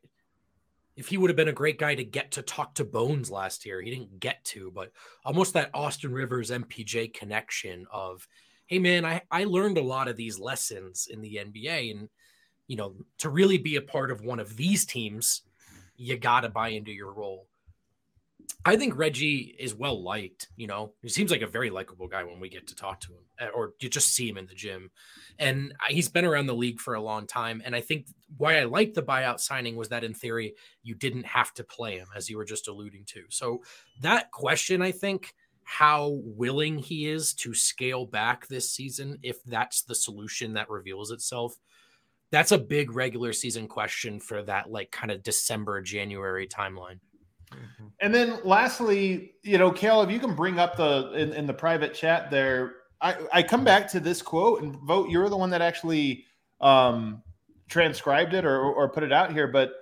if he would have been a great guy to get to talk to Bones last year. He didn't get to, but almost that Austin Rivers MPJ connection of, hey man, I, I learned a lot of these lessons in the NBA. And, you know, to really be a part of one of these teams, you gotta buy into your role. I think Reggie is well liked. You know, he seems like a very likable guy when we get to talk to him, eh, or you just see him in the gym. And he's been around the league for a long time. And I think why I liked the buyout signing was that in theory you didn't have to play him, as you were just alluding to. So that question, I think, how willing he is to scale back this season, if that's the solution that reveals itself. That's a big regular season question for that, like kind of December, January timeline. Mm-hmm. And then lastly, you know, Caleb, you can bring up the in, in the private chat there. I, I come back to this quote and Vogt. You're the one that actually um, transcribed it or, or put it out here, but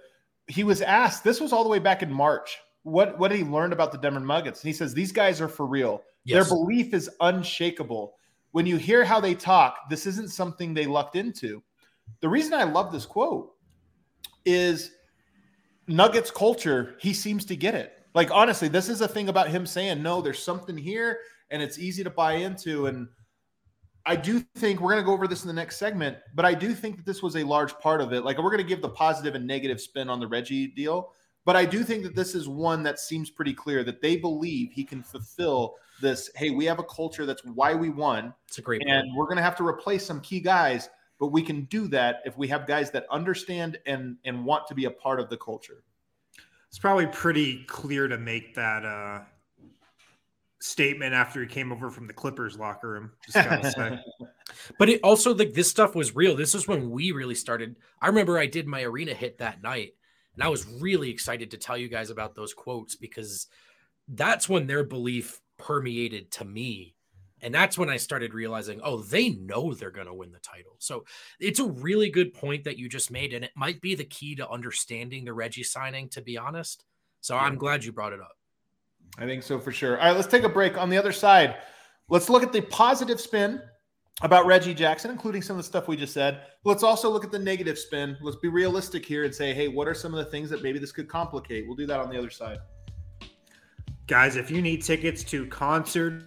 he was asked. This was all the way back in March. What what did he learn about the Denver Nuggets? And he says these guys are for real. Yes. Their belief is unshakable. When you hear how they talk, this isn't something they lucked into. The reason I love this quote is Nuggets culture, he seems to get it. Like honestly, this is a thing about him saying, "No, there's something here and it's easy to buy into." And I do think we're going to go over this in the next segment, but I do think that this was a large part of it. Like we're going to give the positive and negative spin on the Reggie deal, but I do think that this is one that seems pretty clear that they believe he can fulfill this. Hey, we have a culture that's why we won. It's a great, and point. we're going to have to replace some key guys but we can do that if we have guys that understand and and want to be a part of the culture. It's probably pretty clear to make that uh, statement after he came over from the Clippers locker room. but it also like this stuff was real. This is when we really started. I remember I did my arena hit that night, and I was really excited to tell you guys about those quotes because that's when their belief permeated to me and that's when I started realizing, oh, they know they're going to win the title. So it's a really good point that you just made. And it might be the key to understanding the Reggie signing, to be honest. So I'm glad you brought it up. I think so for sure. All right, let's take a break. On the other side, let's look at the positive spin about Reggie Jackson, including some of the stuff we just said. Let's also look at the negative spin. Let's be realistic here and say, hey, what are some of the things that maybe this could complicate? We'll do that on the other side. Guys, if you need tickets to concerts,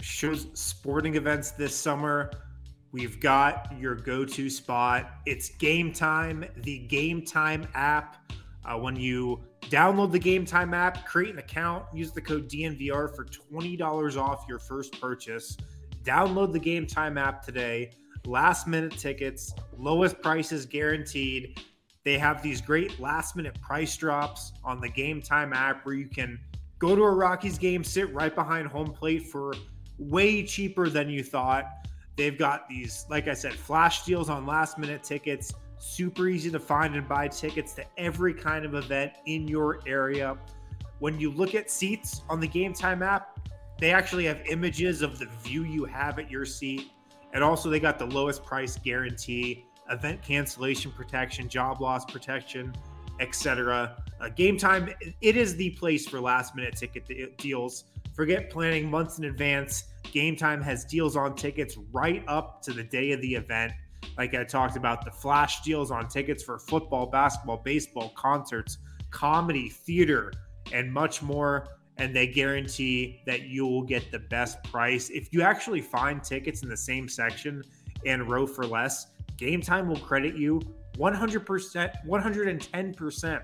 shows sporting events this summer, we've got your go-to spot. It's Game Time, the Game Time app. Uh, when you download the Game Time app, create an account, use the code DNVR for $20 off your first purchase. Download the Game Time app today. Last minute tickets, lowest prices guaranteed. They have these great last minute price drops on the Game Time app where you can go to a Rockies game, sit right behind home plate for way cheaper than you thought. They've got these, like I said, flash deals on last minute tickets, super easy to find and buy tickets to every kind of event in your area. When you look at seats on the Game Time app, they actually have images of the view you have at your seat. And also, they got the lowest price guarantee, event cancellation protection, job loss protection, etc. Uh, Game Time, it is the place for last minute ticket deals. Forget planning months in advance. Game Time has deals on tickets right up to the day of the event. Like I talked about, the flash deals on tickets for football, basketball, baseball, concerts, comedy, theater, and much more. And they guarantee that you will get the best price. If you actually find tickets in the same section and row for less, Game Time will credit you 100%, 110%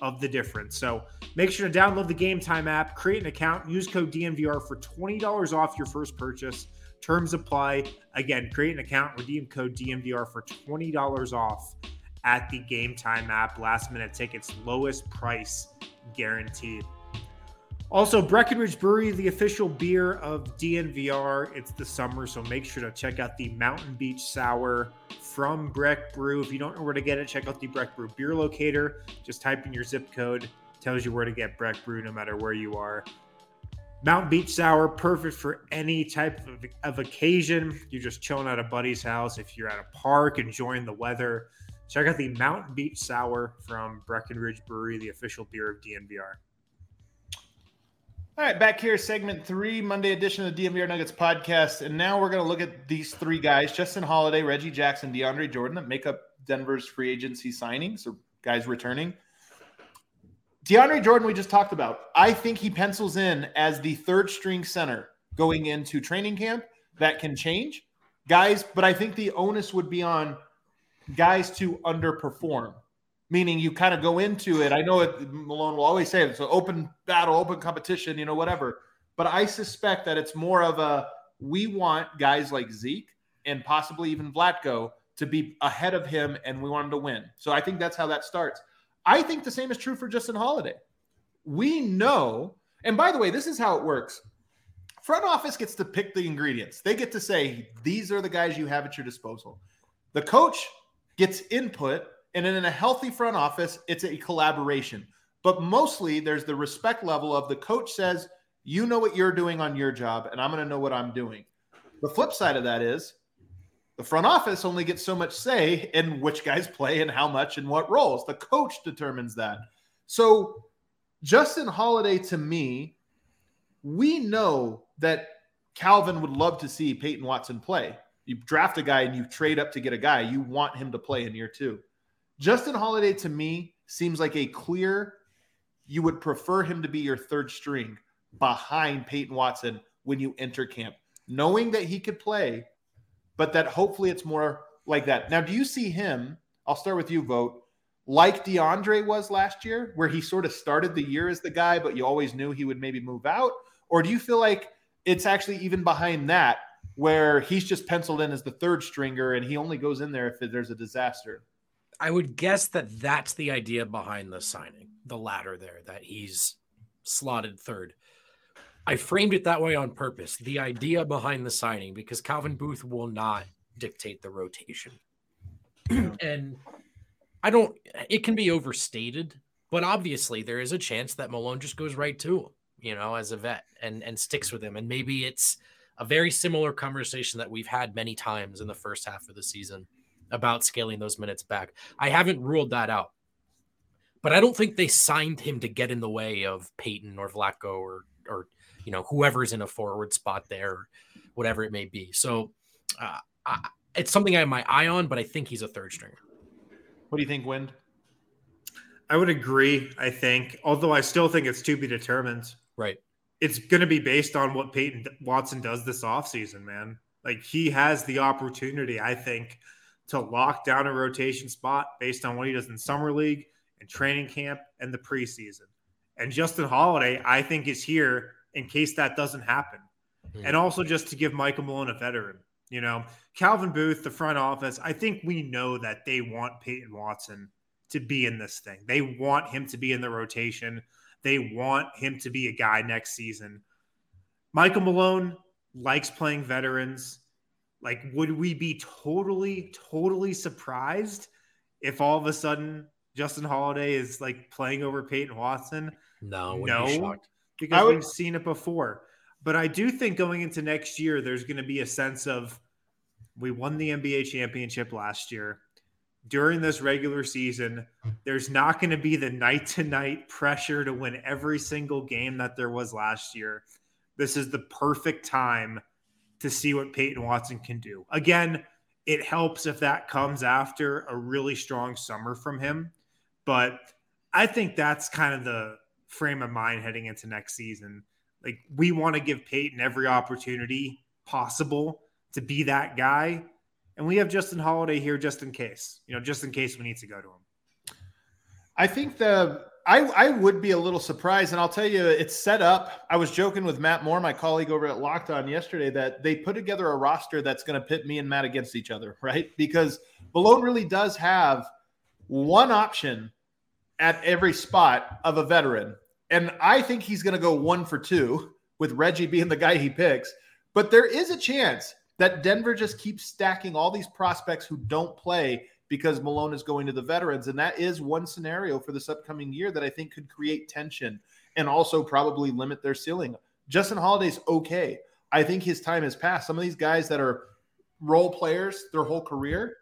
of the difference. So make sure to download the Game Time app, create an account, use code DNVR for $20 off your first purchase. Terms apply. Again, create an account, redeem code DNVR for $20 off at the Game Time app. Last minute tickets, lowest price guaranteed. Also, Breckenridge Brewery, the official beer of DNVR. It's the summer, so make sure to check out the Mountain Beach Sour from Breck Brew. If you don't know where to get it, check out the Breck Brew beer locator. Just type in your zip code, tells you where to get Breck Brew no matter where you are. Mountain Beach Sour, perfect for any type of, of occasion. You're just chilling at a buddy's house. If you're at a park, enjoying the weather, check out the Mountain Beach Sour from Breckenridge Brewery, the official beer of DNVR. All right, back here, segment three, Monday edition of the DNVR Nuggets podcast. And now we're going to look at these three guys Justin Holiday, Reggie Jackson, DeAndre Jordan that make up Denver's free agency signings or guys returning. DeAndre Jordan, we just talked about. I think he pencils in as the third string center going into training camp. That can change, guys, but I think the onus would be on guys to underperform meaning you kind of go into it. I know it, Malone will always say it's an open battle, open competition, you know, whatever. But I suspect that it's more of a we want guys like Zeke and possibly even Vlatko to be ahead of him, and we want him to win. So I think that's how that starts. I think the same is true for Justin Holiday. We know, and by the way, this is how it works. Front office gets to pick the ingredients. They get to say these are the guys you have at your disposal. The coach gets input and in a healthy front office, it's a collaboration. but mostly there's the respect level of the coach says, you know what you're doing on your job, and I'm going to know what I'm doing. The flip side of that is the front office only gets so much say in which guys play and how much and what roles. The coach determines that. So, Justin Holiday, to me, we know that Calvin would love to see Peyton Watson play. You draft a guy and you trade up to get a guy, you want him to play in year two. Justin Holiday, to me, seems like a clear, you would prefer him to be your third string behind Peyton Watson when you enter camp, knowing that he could play, but that hopefully it's more like that. Now, do you see him? I'll start with you, Vogt Like DeAndre was last year, where he sort of started the year as the guy, but you always knew he would maybe move out? Or do you feel like it's actually even behind that, where he's just penciled in as the third stringer and he only goes in there if there's a disaster? I would guess that that's the idea behind the signing, the latter there, that he's slotted third. I framed it that way on purpose. The idea behind the signing, because Calvin Booth will not dictate the rotation. and I don't, it can be overstated, but obviously there is a chance that Malone just goes right to him, you know, as a vet and, and sticks with him. And maybe it's a very similar conversation that we've had many times in the first half of the season about scaling those minutes back. I haven't ruled that out. But I don't think they signed him to get in the way of Peyton or Vlatko or or you know whoever's in a forward spot there, whatever it may be. So uh, I, it's something I have my eye on, but I think he's a third stringer. What do you think, Wind? I would agree. I think, although I still think it's to be determined. Right. It's going to be based on what Peyton Watson does this offseason, man. Like he has the opportunity, I think, to lock down a rotation spot based on what he does in summer league and training camp and the preseason. And Justin Holiday, I think, is here in case that doesn't happen. Mm-hmm. And also just to give Michael Malone a veteran. You know, Calvin Booth, the front office, I think we know that they want Peyton Watson to be in this thing. They want him to be in the rotation. They want him to be a guy next season. Michael Malone likes playing veterans. Like, would we be totally, totally surprised if all of a sudden Justin Holiday is like playing over Peyton Watson? No, no, because would, we've seen it before. But I do think going into next year, there's going to be a sense of we won the NBA championship last year. During this regular season, there's not going to be the night to night pressure to win every single game that there was last year. This is the perfect time to see what Peyton Watson can do. Again, it helps if that comes after a really strong summer from him. But I think that's kind of the frame of mind heading into next season. Like we want to give Peyton every opportunity possible to be that guy. And we have Justin Holiday here just in case, you know, just in case we need to go to him. I think the I, I would be a little surprised, and I'll tell you, it's set up. I was joking with Matt Moore, my colleague over at Locked On yesterday, that they put together a roster that's going to pit me and Matt against each other, right? Because Malone really does have one option at every spot of a veteran. And I think he's going to go one for two with Reggie being the guy he picks. But there is a chance that Denver just keeps stacking all these prospects who don't play because Malone is going to the veterans. And that is one scenario for this upcoming year that I think could create tension and also probably limit their ceiling. Justin Holiday's okay. I think his time has passed. Some of these guys that are role players their whole career,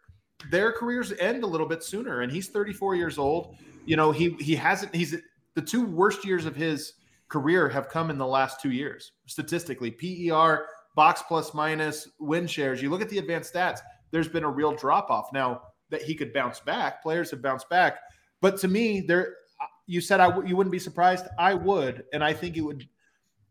their careers end a little bit sooner. And he's 34 years old. You know, he he hasn't he's the two worst years of his career have come in the last two years statistically. PER box plus minus win shares. You look at the advanced stats, there's been a real drop off. Now that he could bounce back, players have bounced back. But to me, there, you said I w- you wouldn't be surprised. I would, and I think it would.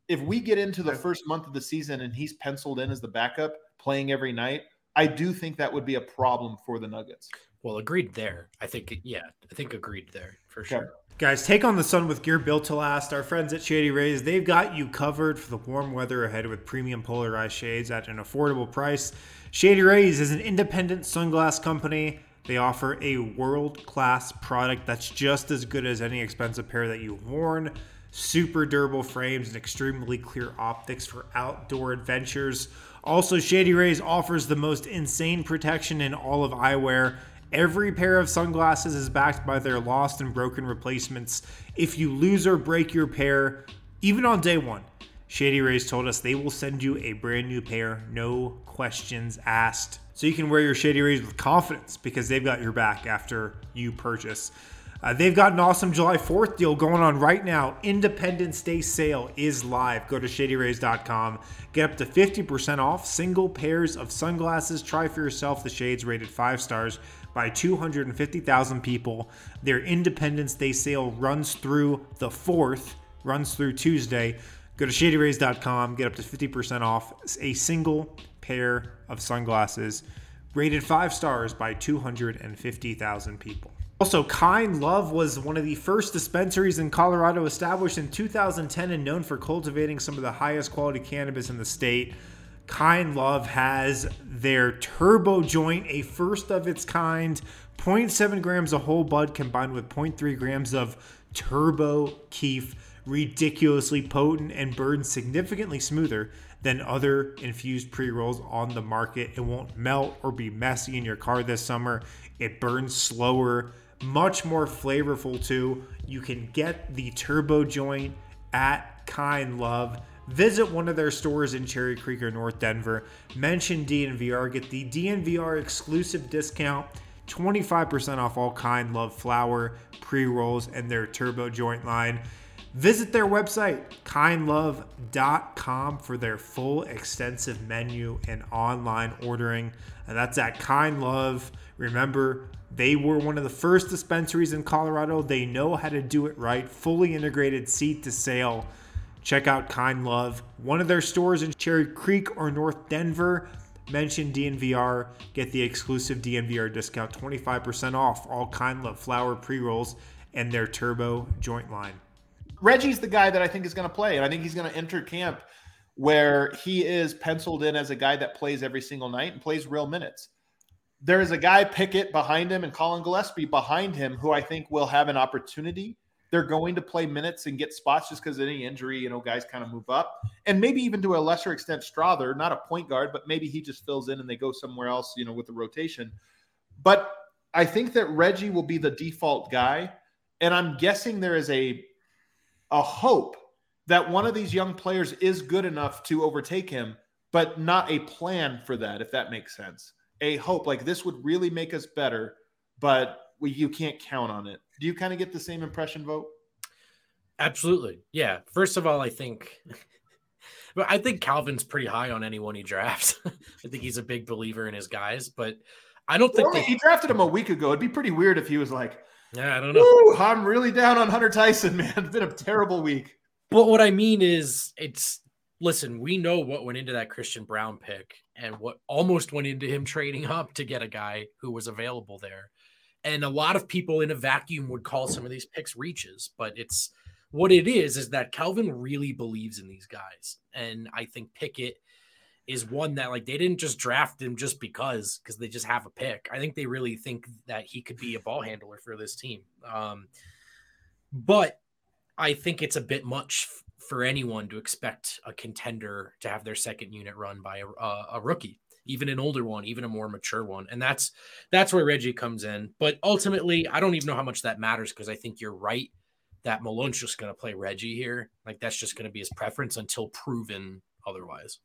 If we get into the first month of the season and he's penciled in as the backup, playing every night, I do think that would be a problem for the Nuggets. Well, agreed there. I think, yeah, I think agreed there for sure. Okay. Guys, take on the sun with gear built to last. Our friends at Shady Rays, they've got you covered for the warm weather ahead with premium polarized shades at an affordable price. Shady Rays is an independent sunglass company. They offer a world class product that's just as good as any expensive pair that you've worn. Super durable frames and extremely clear optics for outdoor adventures. Also, Shady Rays offers the most insane protection in all of eyewear Every pair of sunglasses is backed by their lost and broken replacements. If you lose or break your pair, even on day one, Shady Rays told us they will send you a brand new pair, no questions asked. So you can wear your Shady Rays with confidence because they've got your back after you purchase. Uh, they've got an awesome July 4th deal going on right now. Independence Day sale is live. Go to shadyrays.com. Get up to 50% off single pairs of sunglasses. Try for yourself the shades rated five stars by 250,000 people. Their Independence Day sale runs through the 4th, runs through Tuesday. Go to shadyrays.com. Get up to 50% off a single pair of sunglasses rated five stars by 250,000 people. Also, Kind Love was one of the first dispensaries in Colorado established in 2010 and known for cultivating some of the highest quality cannabis in the state. Kind Love has their turbo joint, a first of its kind, 0.7 grams of whole bud combined with 0.3 grams of turbo keef, ridiculously potent and burns significantly smoother than other infused pre rolls on the market. It won't melt or be messy in your car this summer. It burns slower much more flavorful too. You can get the turbo joint at Kind Love. Visit one of their stores in Cherry Creek or North Denver. Mention DNVR. Get the DNVR exclusive discount 25% off all Kind Love flower, pre rolls, and their turbo joint line. Visit their website, kindlove.com, for their full extensive menu and online ordering. And that's at Kind Love. Remember, they were one of the first dispensaries in Colorado. They know how to do it right. Fully integrated seat to sale. Check out Kind Love. One of their stores in Cherry Creek or North Denver. Mention DNVR. Get the exclusive DNVR discount 25% off all Kind Love flower pre rolls and their turbo joint line. Reggie's the guy that I think is going to play. And I think he's going to enter camp where he is penciled in as a guy that plays every single night and plays real minutes there is a guy Pickett behind him and Collin Gillespie behind him who I think will have an opportunity. They're going to play minutes and get spots just because any injury, you know, guys kind of move up. And maybe even to a lesser extent, Strawther, not a point guard, but maybe he just fills in and they go somewhere else, you know, with the rotation. But I think that Reggie will be the default guy. And I'm guessing there is a a hope that one of these young players is good enough to overtake him, but not a plan for that, if that makes sense a hope like this would really make us better, but we, you can't count on it. Do you kind of get the same impression, Vogt? Absolutely. Yeah. First of all, I think but I think Calvin's pretty high on anyone he drafts. I think he's a big believer in his guys, but I don't think well, he drafted him a week ago. It'd be pretty weird if he was like, Yeah, I don't know. I'm really down on Hunter Tyson, man. It's been a terrible week. But what I mean is it's listen, we know what went into that Christian Braun pick and what almost went into him trading up to get a guy who was available there. And a lot of people in a vacuum would call some of these picks reaches, but it's what it is is that Calvin really believes in these guys. And I think Pickett is one that like they didn't just draft him just because because they just have a pick. I think they really think that he could be a ball handler for this team. Um, but I think it's a bit much for anyone to expect a contender to have their second unit run by a, a, rookie even an older one even a more mature one and that's that's where reggie comes in but ultimately i don't even know how much that matters because i think you're right that malone's just going to play reggie here like that's just going to be his preference until proven otherwise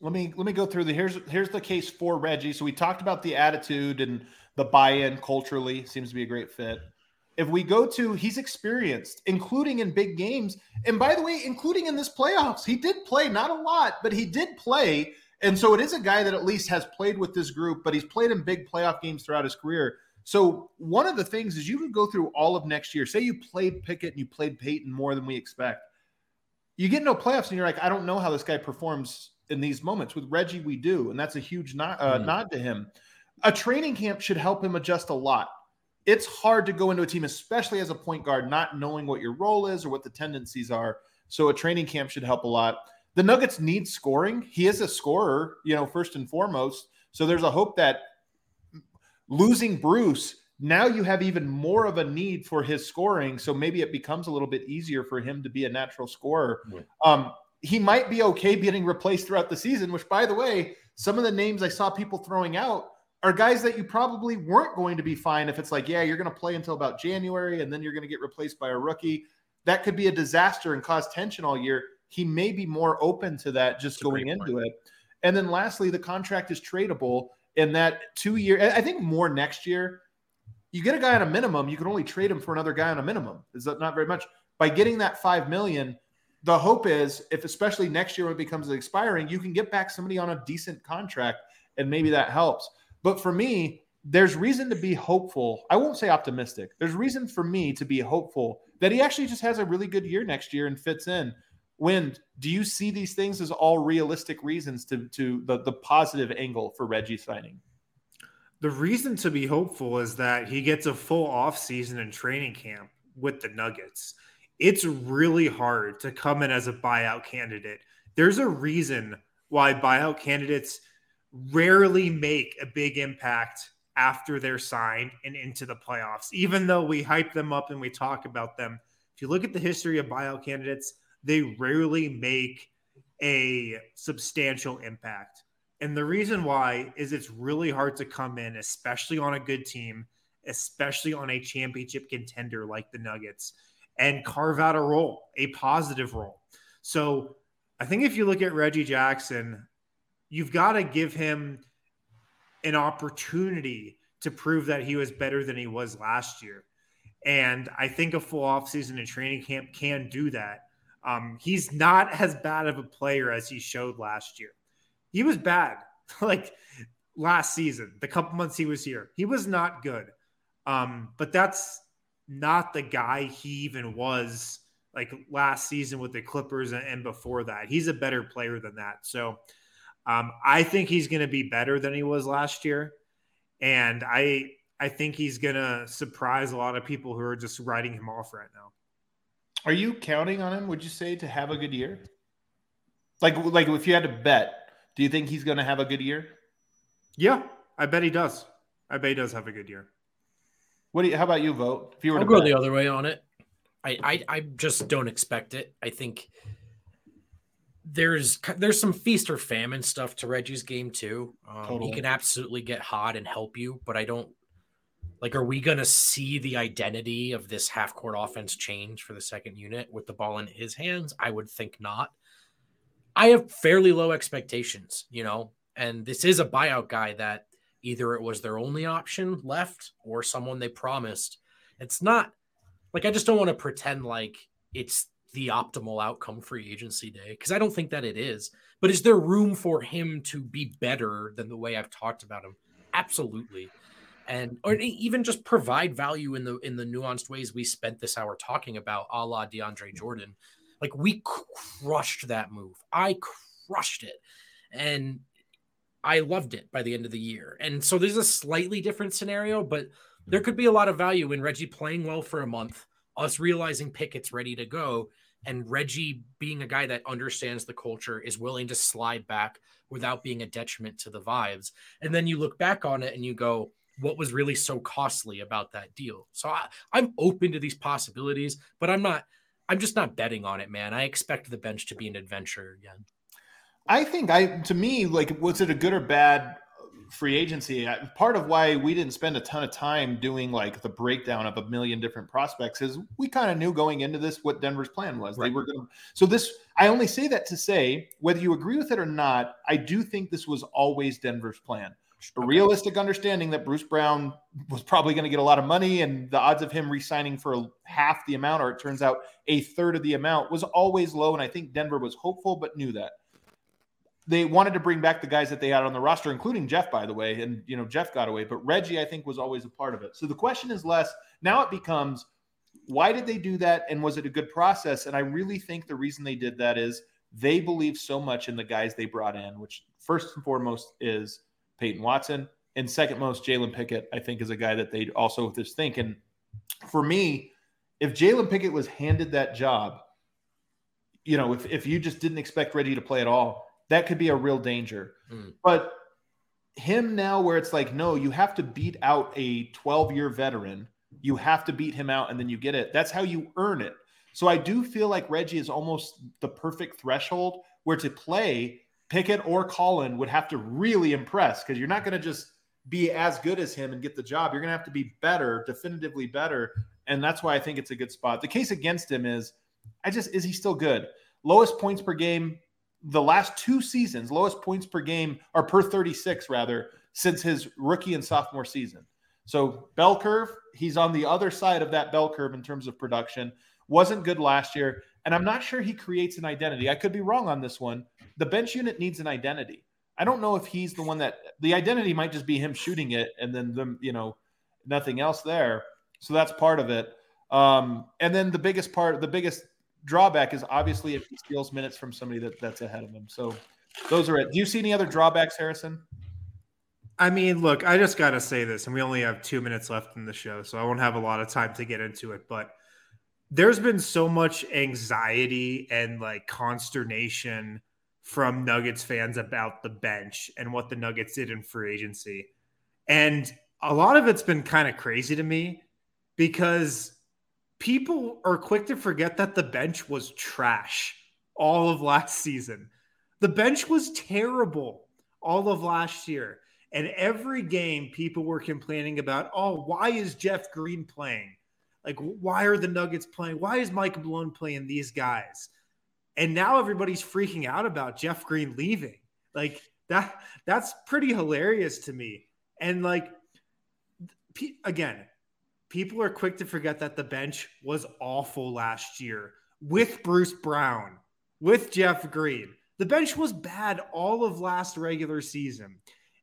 let me let me go through the here's here's the case for reggie so we talked about the attitude and the buy-in culturally seems to be a great fit if we go to he's experienced, including in big games, and by the way, including in this playoffs, he did play not a lot, but he did play. And so it is a guy that at least has played with this group, but he's played in big playoff games throughout his career. So one of the things is you could go through all of next year. Say you played Pickett and you played Peyton more than we expect. You get no playoffs and you're like, I don't know how this guy performs in these moments. With Reggie, we do, and that's a huge nod, uh, mm. nod to him. A training camp should help him adjust a lot it's hard to go into a team, especially as a point guard, not knowing what your role is or what the tendencies are. So a training camp should help a lot. The Nuggets need scoring. He is a scorer, you know, first and foremost. So there's a hope that losing Bruce, now you have even more of a need for his scoring. So maybe it becomes a little bit easier for him to be a natural scorer. Yeah. Um, he might be okay getting replaced throughout the season, which, by the way, some of the names I saw people throwing out are guys that you probably weren't going to be fine if it's like, yeah, you're going to play until about January and then you're going to get replaced by a rookie. That could be a disaster and cause tension all year. He may be more open to that just That's going into point. it. And then lastly, the contract is tradable in that two year. I think more next year. You get a guy on a minimum, you can only trade him for another guy on a minimum. Is that not very much? By getting that five million, the hope is if especially next year when it becomes expiring, you can get back somebody on a decent contract and maybe that helps. But for me, there's reason to be hopeful. I won't say optimistic. There's reason for me to be hopeful that he actually just has a really good year next year and fits in. When do you see these things as all realistic reasons to to the, the positive angle for Reggie signing? The reason to be hopeful is that he gets a full off season and training camp with the Nuggets. It's really hard to come in as a buyout candidate. There's a reason why buyout candidates rarely make a big impact after they're signed and into the playoffs, even though we hype them up and we talk about them. If you look at the history of buyout candidates, they rarely make a substantial impact. And the reason why is it's really hard to come in, especially on a good team, especially on a championship contender like the Nuggets, and carve out a role, a positive role. So I think if you look at Reggie Jackson, you've got to give him an opportunity to prove that he was better than he was last year. And I think a full offseason and training camp can do that. Um, he's not as bad of a player as he showed last year. He was bad, like last season, the couple months he was here. He was not good. Um, but that's not the guy he even was like last season with the Clippers and, before that. He's a better player than that. So um, I think he's going to be better than he was last year, and I I think he's going to surprise a lot of people who are just writing him off right now. Are you counting on him? Would you say to have a good year? Like like if you had to bet, do you think he's going to have a good year? Yeah, I bet he does. I bet he does have a good year. What do you? How about you Vogt? If you were I'll to go bet? the other way on it, I, I I just don't expect it. I think there's there's some feast or famine stuff to Reggie's game too. Um, totally. He can absolutely get hot and help you, but I don't like. Are we gonna see the identity of this half court offense change for the second unit with the ball in his hands? I would think not. I have fairly low expectations, you know, and this is a buyout guy that either it was their only option left or someone they promised. It's not like I just don't want to pretend like it's the optimal outcome free agency day because I don't think that it is. But is there room for him to be better than the way I've talked about him? Absolutely. And or even just provide value in the in the nuanced ways we spent this hour talking about, a la DeAndre mm-hmm. Jordan. Like we crushed that move. I crushed it. And I loved it by the end of the year. And so there's a slightly different scenario, but there hmm. could be a lot of value in Reggie playing well for a month, us realizing Pickett's ready to go, and Reggie being a guy that understands the culture is willing to slide back without being a detriment to the vibes. And then you look back on it and you go, what was really so costly about that deal? So I, I'm open to these possibilities, but I'm not, I'm just not betting on it, man. I expect the bench to be an adventure again. I think I, to me, like, was it a good or bad free agency, part of why we didn't spend a ton of time doing like the breakdown of a million different prospects is we kind of knew going into this what Denver's plan was. Right. They were going to. So this, I only say that to say whether you agree with it or not, I do think this was always Denver's plan. A realistic understanding that Bruce Brown was probably going to get a lot of money, and the odds of him re-signing for half the amount, or it turns out a third of the amount, was always low. And I think Denver was hopeful, but knew that they wanted to bring back the guys that they had on the roster, including Jeff, by the way. And, you know, Jeff got away, but Reggie, I think, was always a part of it. So the question is less now it becomes why did they do that? And was it a good process? And I really think the reason they did that is they believe so much in the guys they brought in, which first and foremost is Peyton Watson. And second most, Jalen Pickett, I think, is a guy that they also just think. And for me, if Jalen Pickett was handed that job, you know, if, if you just didn't expect Reggie to play at all, that could be a real danger. Mm. But him now, where it's like, no, you have to beat out a 12 year veteran. You have to beat him out and then you get it. That's how you earn it. So I do feel like Reggie is almost the perfect threshold where to play Pickett or Collin would have to really impress because you're not going to just be as good as him and get the job. You're going to have to be better, definitively better. And that's why I think it's a good spot. The case against him is I just, is he still good? Lowest points per game the last two seasons, lowest points per game or per 36 rather, since his rookie and sophomore season. So bell curve, he's on the other side of that bell curve in terms of production. Wasn't good last year. And I'm not sure he creates an identity. I could be wrong on this one. The bench unit needs an identity. I don't know if he's the one that the identity might just be him shooting it and then them, you know, nothing else there. So that's part of it. Um, and then the biggest part, the biggest drawback is obviously if he steals minutes from somebody that, that's ahead of him. So those are it. Do you see any other drawbacks, Harrison? I mean, look, I just got to say this, and we only have two minutes left in the show, so I won't have a lot of time to get into it. But there's been so much anxiety and like consternation from Nuggets fans about the bench and what the Nuggets did in free agency. And a lot of it's been kind of crazy to me because people are quick to forget that the bench was trash all of last season. The bench was terrible all of last year. And every game, people were complaining about, oh, why is Jeff Green playing? Like, why are the Nuggets playing? Why is Mike Malone playing these guys? And now everybody's freaking out about Jeff Green leaving. Like that, that's pretty hilarious to me. And like, again, people are quick to forget that the bench was awful last year with Bruce Brown, with Jeff Green. The bench was bad all of last regular season.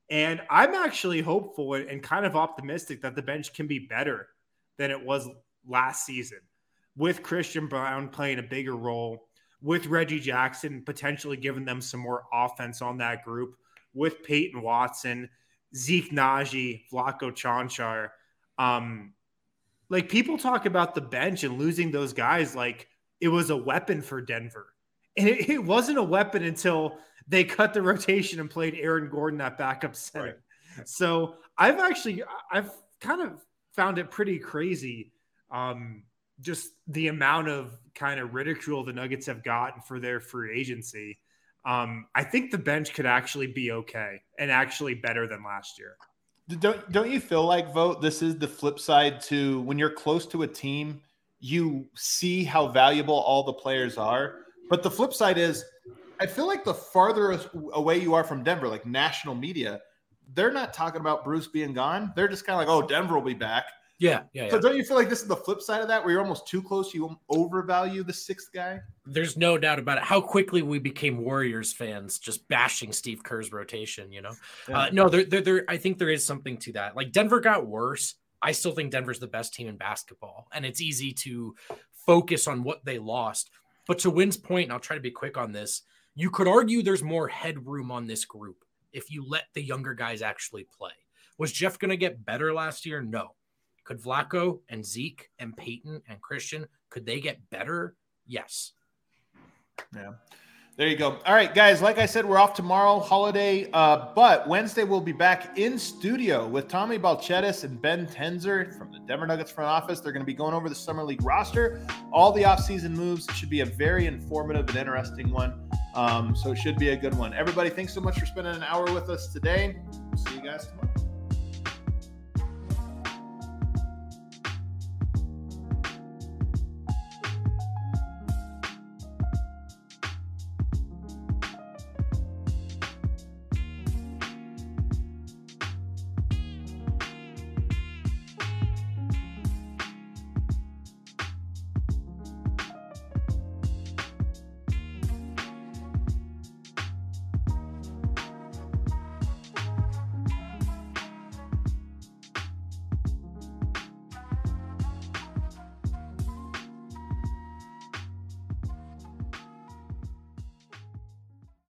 And I'm actually hopeful and kind of optimistic that the bench can be better than it was last season with Christian Braun playing a bigger role, with Reggie Jackson potentially giving them some more offense on that group, with Peyton Watson, Zeke Nnaji, Vlatko Cancar. Um, like people talk about the bench and losing those guys like it was a weapon for Denver. And it, it wasn't a weapon until they cut the rotation and played Aaron Gordon that backup center. Right. So I've actually I've kind of found it pretty crazy. Um, just the amount of kind of ridicule the Nuggets have gotten for their free agency. Um, I think the bench could actually be okay and actually better than last year. Don't don't you feel like Vogt this is the flip side to when you're close to a team, you see how valuable all the players are. But the flip side is I feel like the farther away you are from Denver, like national media, they're not talking about Bruce being gone. They're just kind of like, oh, Denver will be back. Yeah, yeah. So yeah. don't you feel like this is the flip side of that, where you're almost too close, you overvalue the sixth guy? There's no doubt about it. How quickly we became Warriors fans, just bashing Steve Kerr's rotation. You know, yeah. uh, no, there, there, there. I think there is something to that. Like Denver got worse. I still think Denver's the best team in basketball, and it's easy to focus on what they lost. But to Wind's point, and I'll try to be quick on this you could argue there's more headroom on this group if you let the younger guys actually play. Was Jeff going to get better last year? No. Could Vlatko and Zeke and Peyton and Christian could they get better? Yes. Yeah. There you go. All right, guys. Like I said, we're off tomorrow, holiday. Uh, but Wednesday we'll be back in studio with Tommy Balcetis and Ben Tenzer from the Denver Nuggets front office. They're going to be going over the summer league roster, all the offseason moves. It should be a very informative and interesting one. Um, so it should be a good one. Everybody, thanks so much for spending an hour with us today. See you guys tomorrow.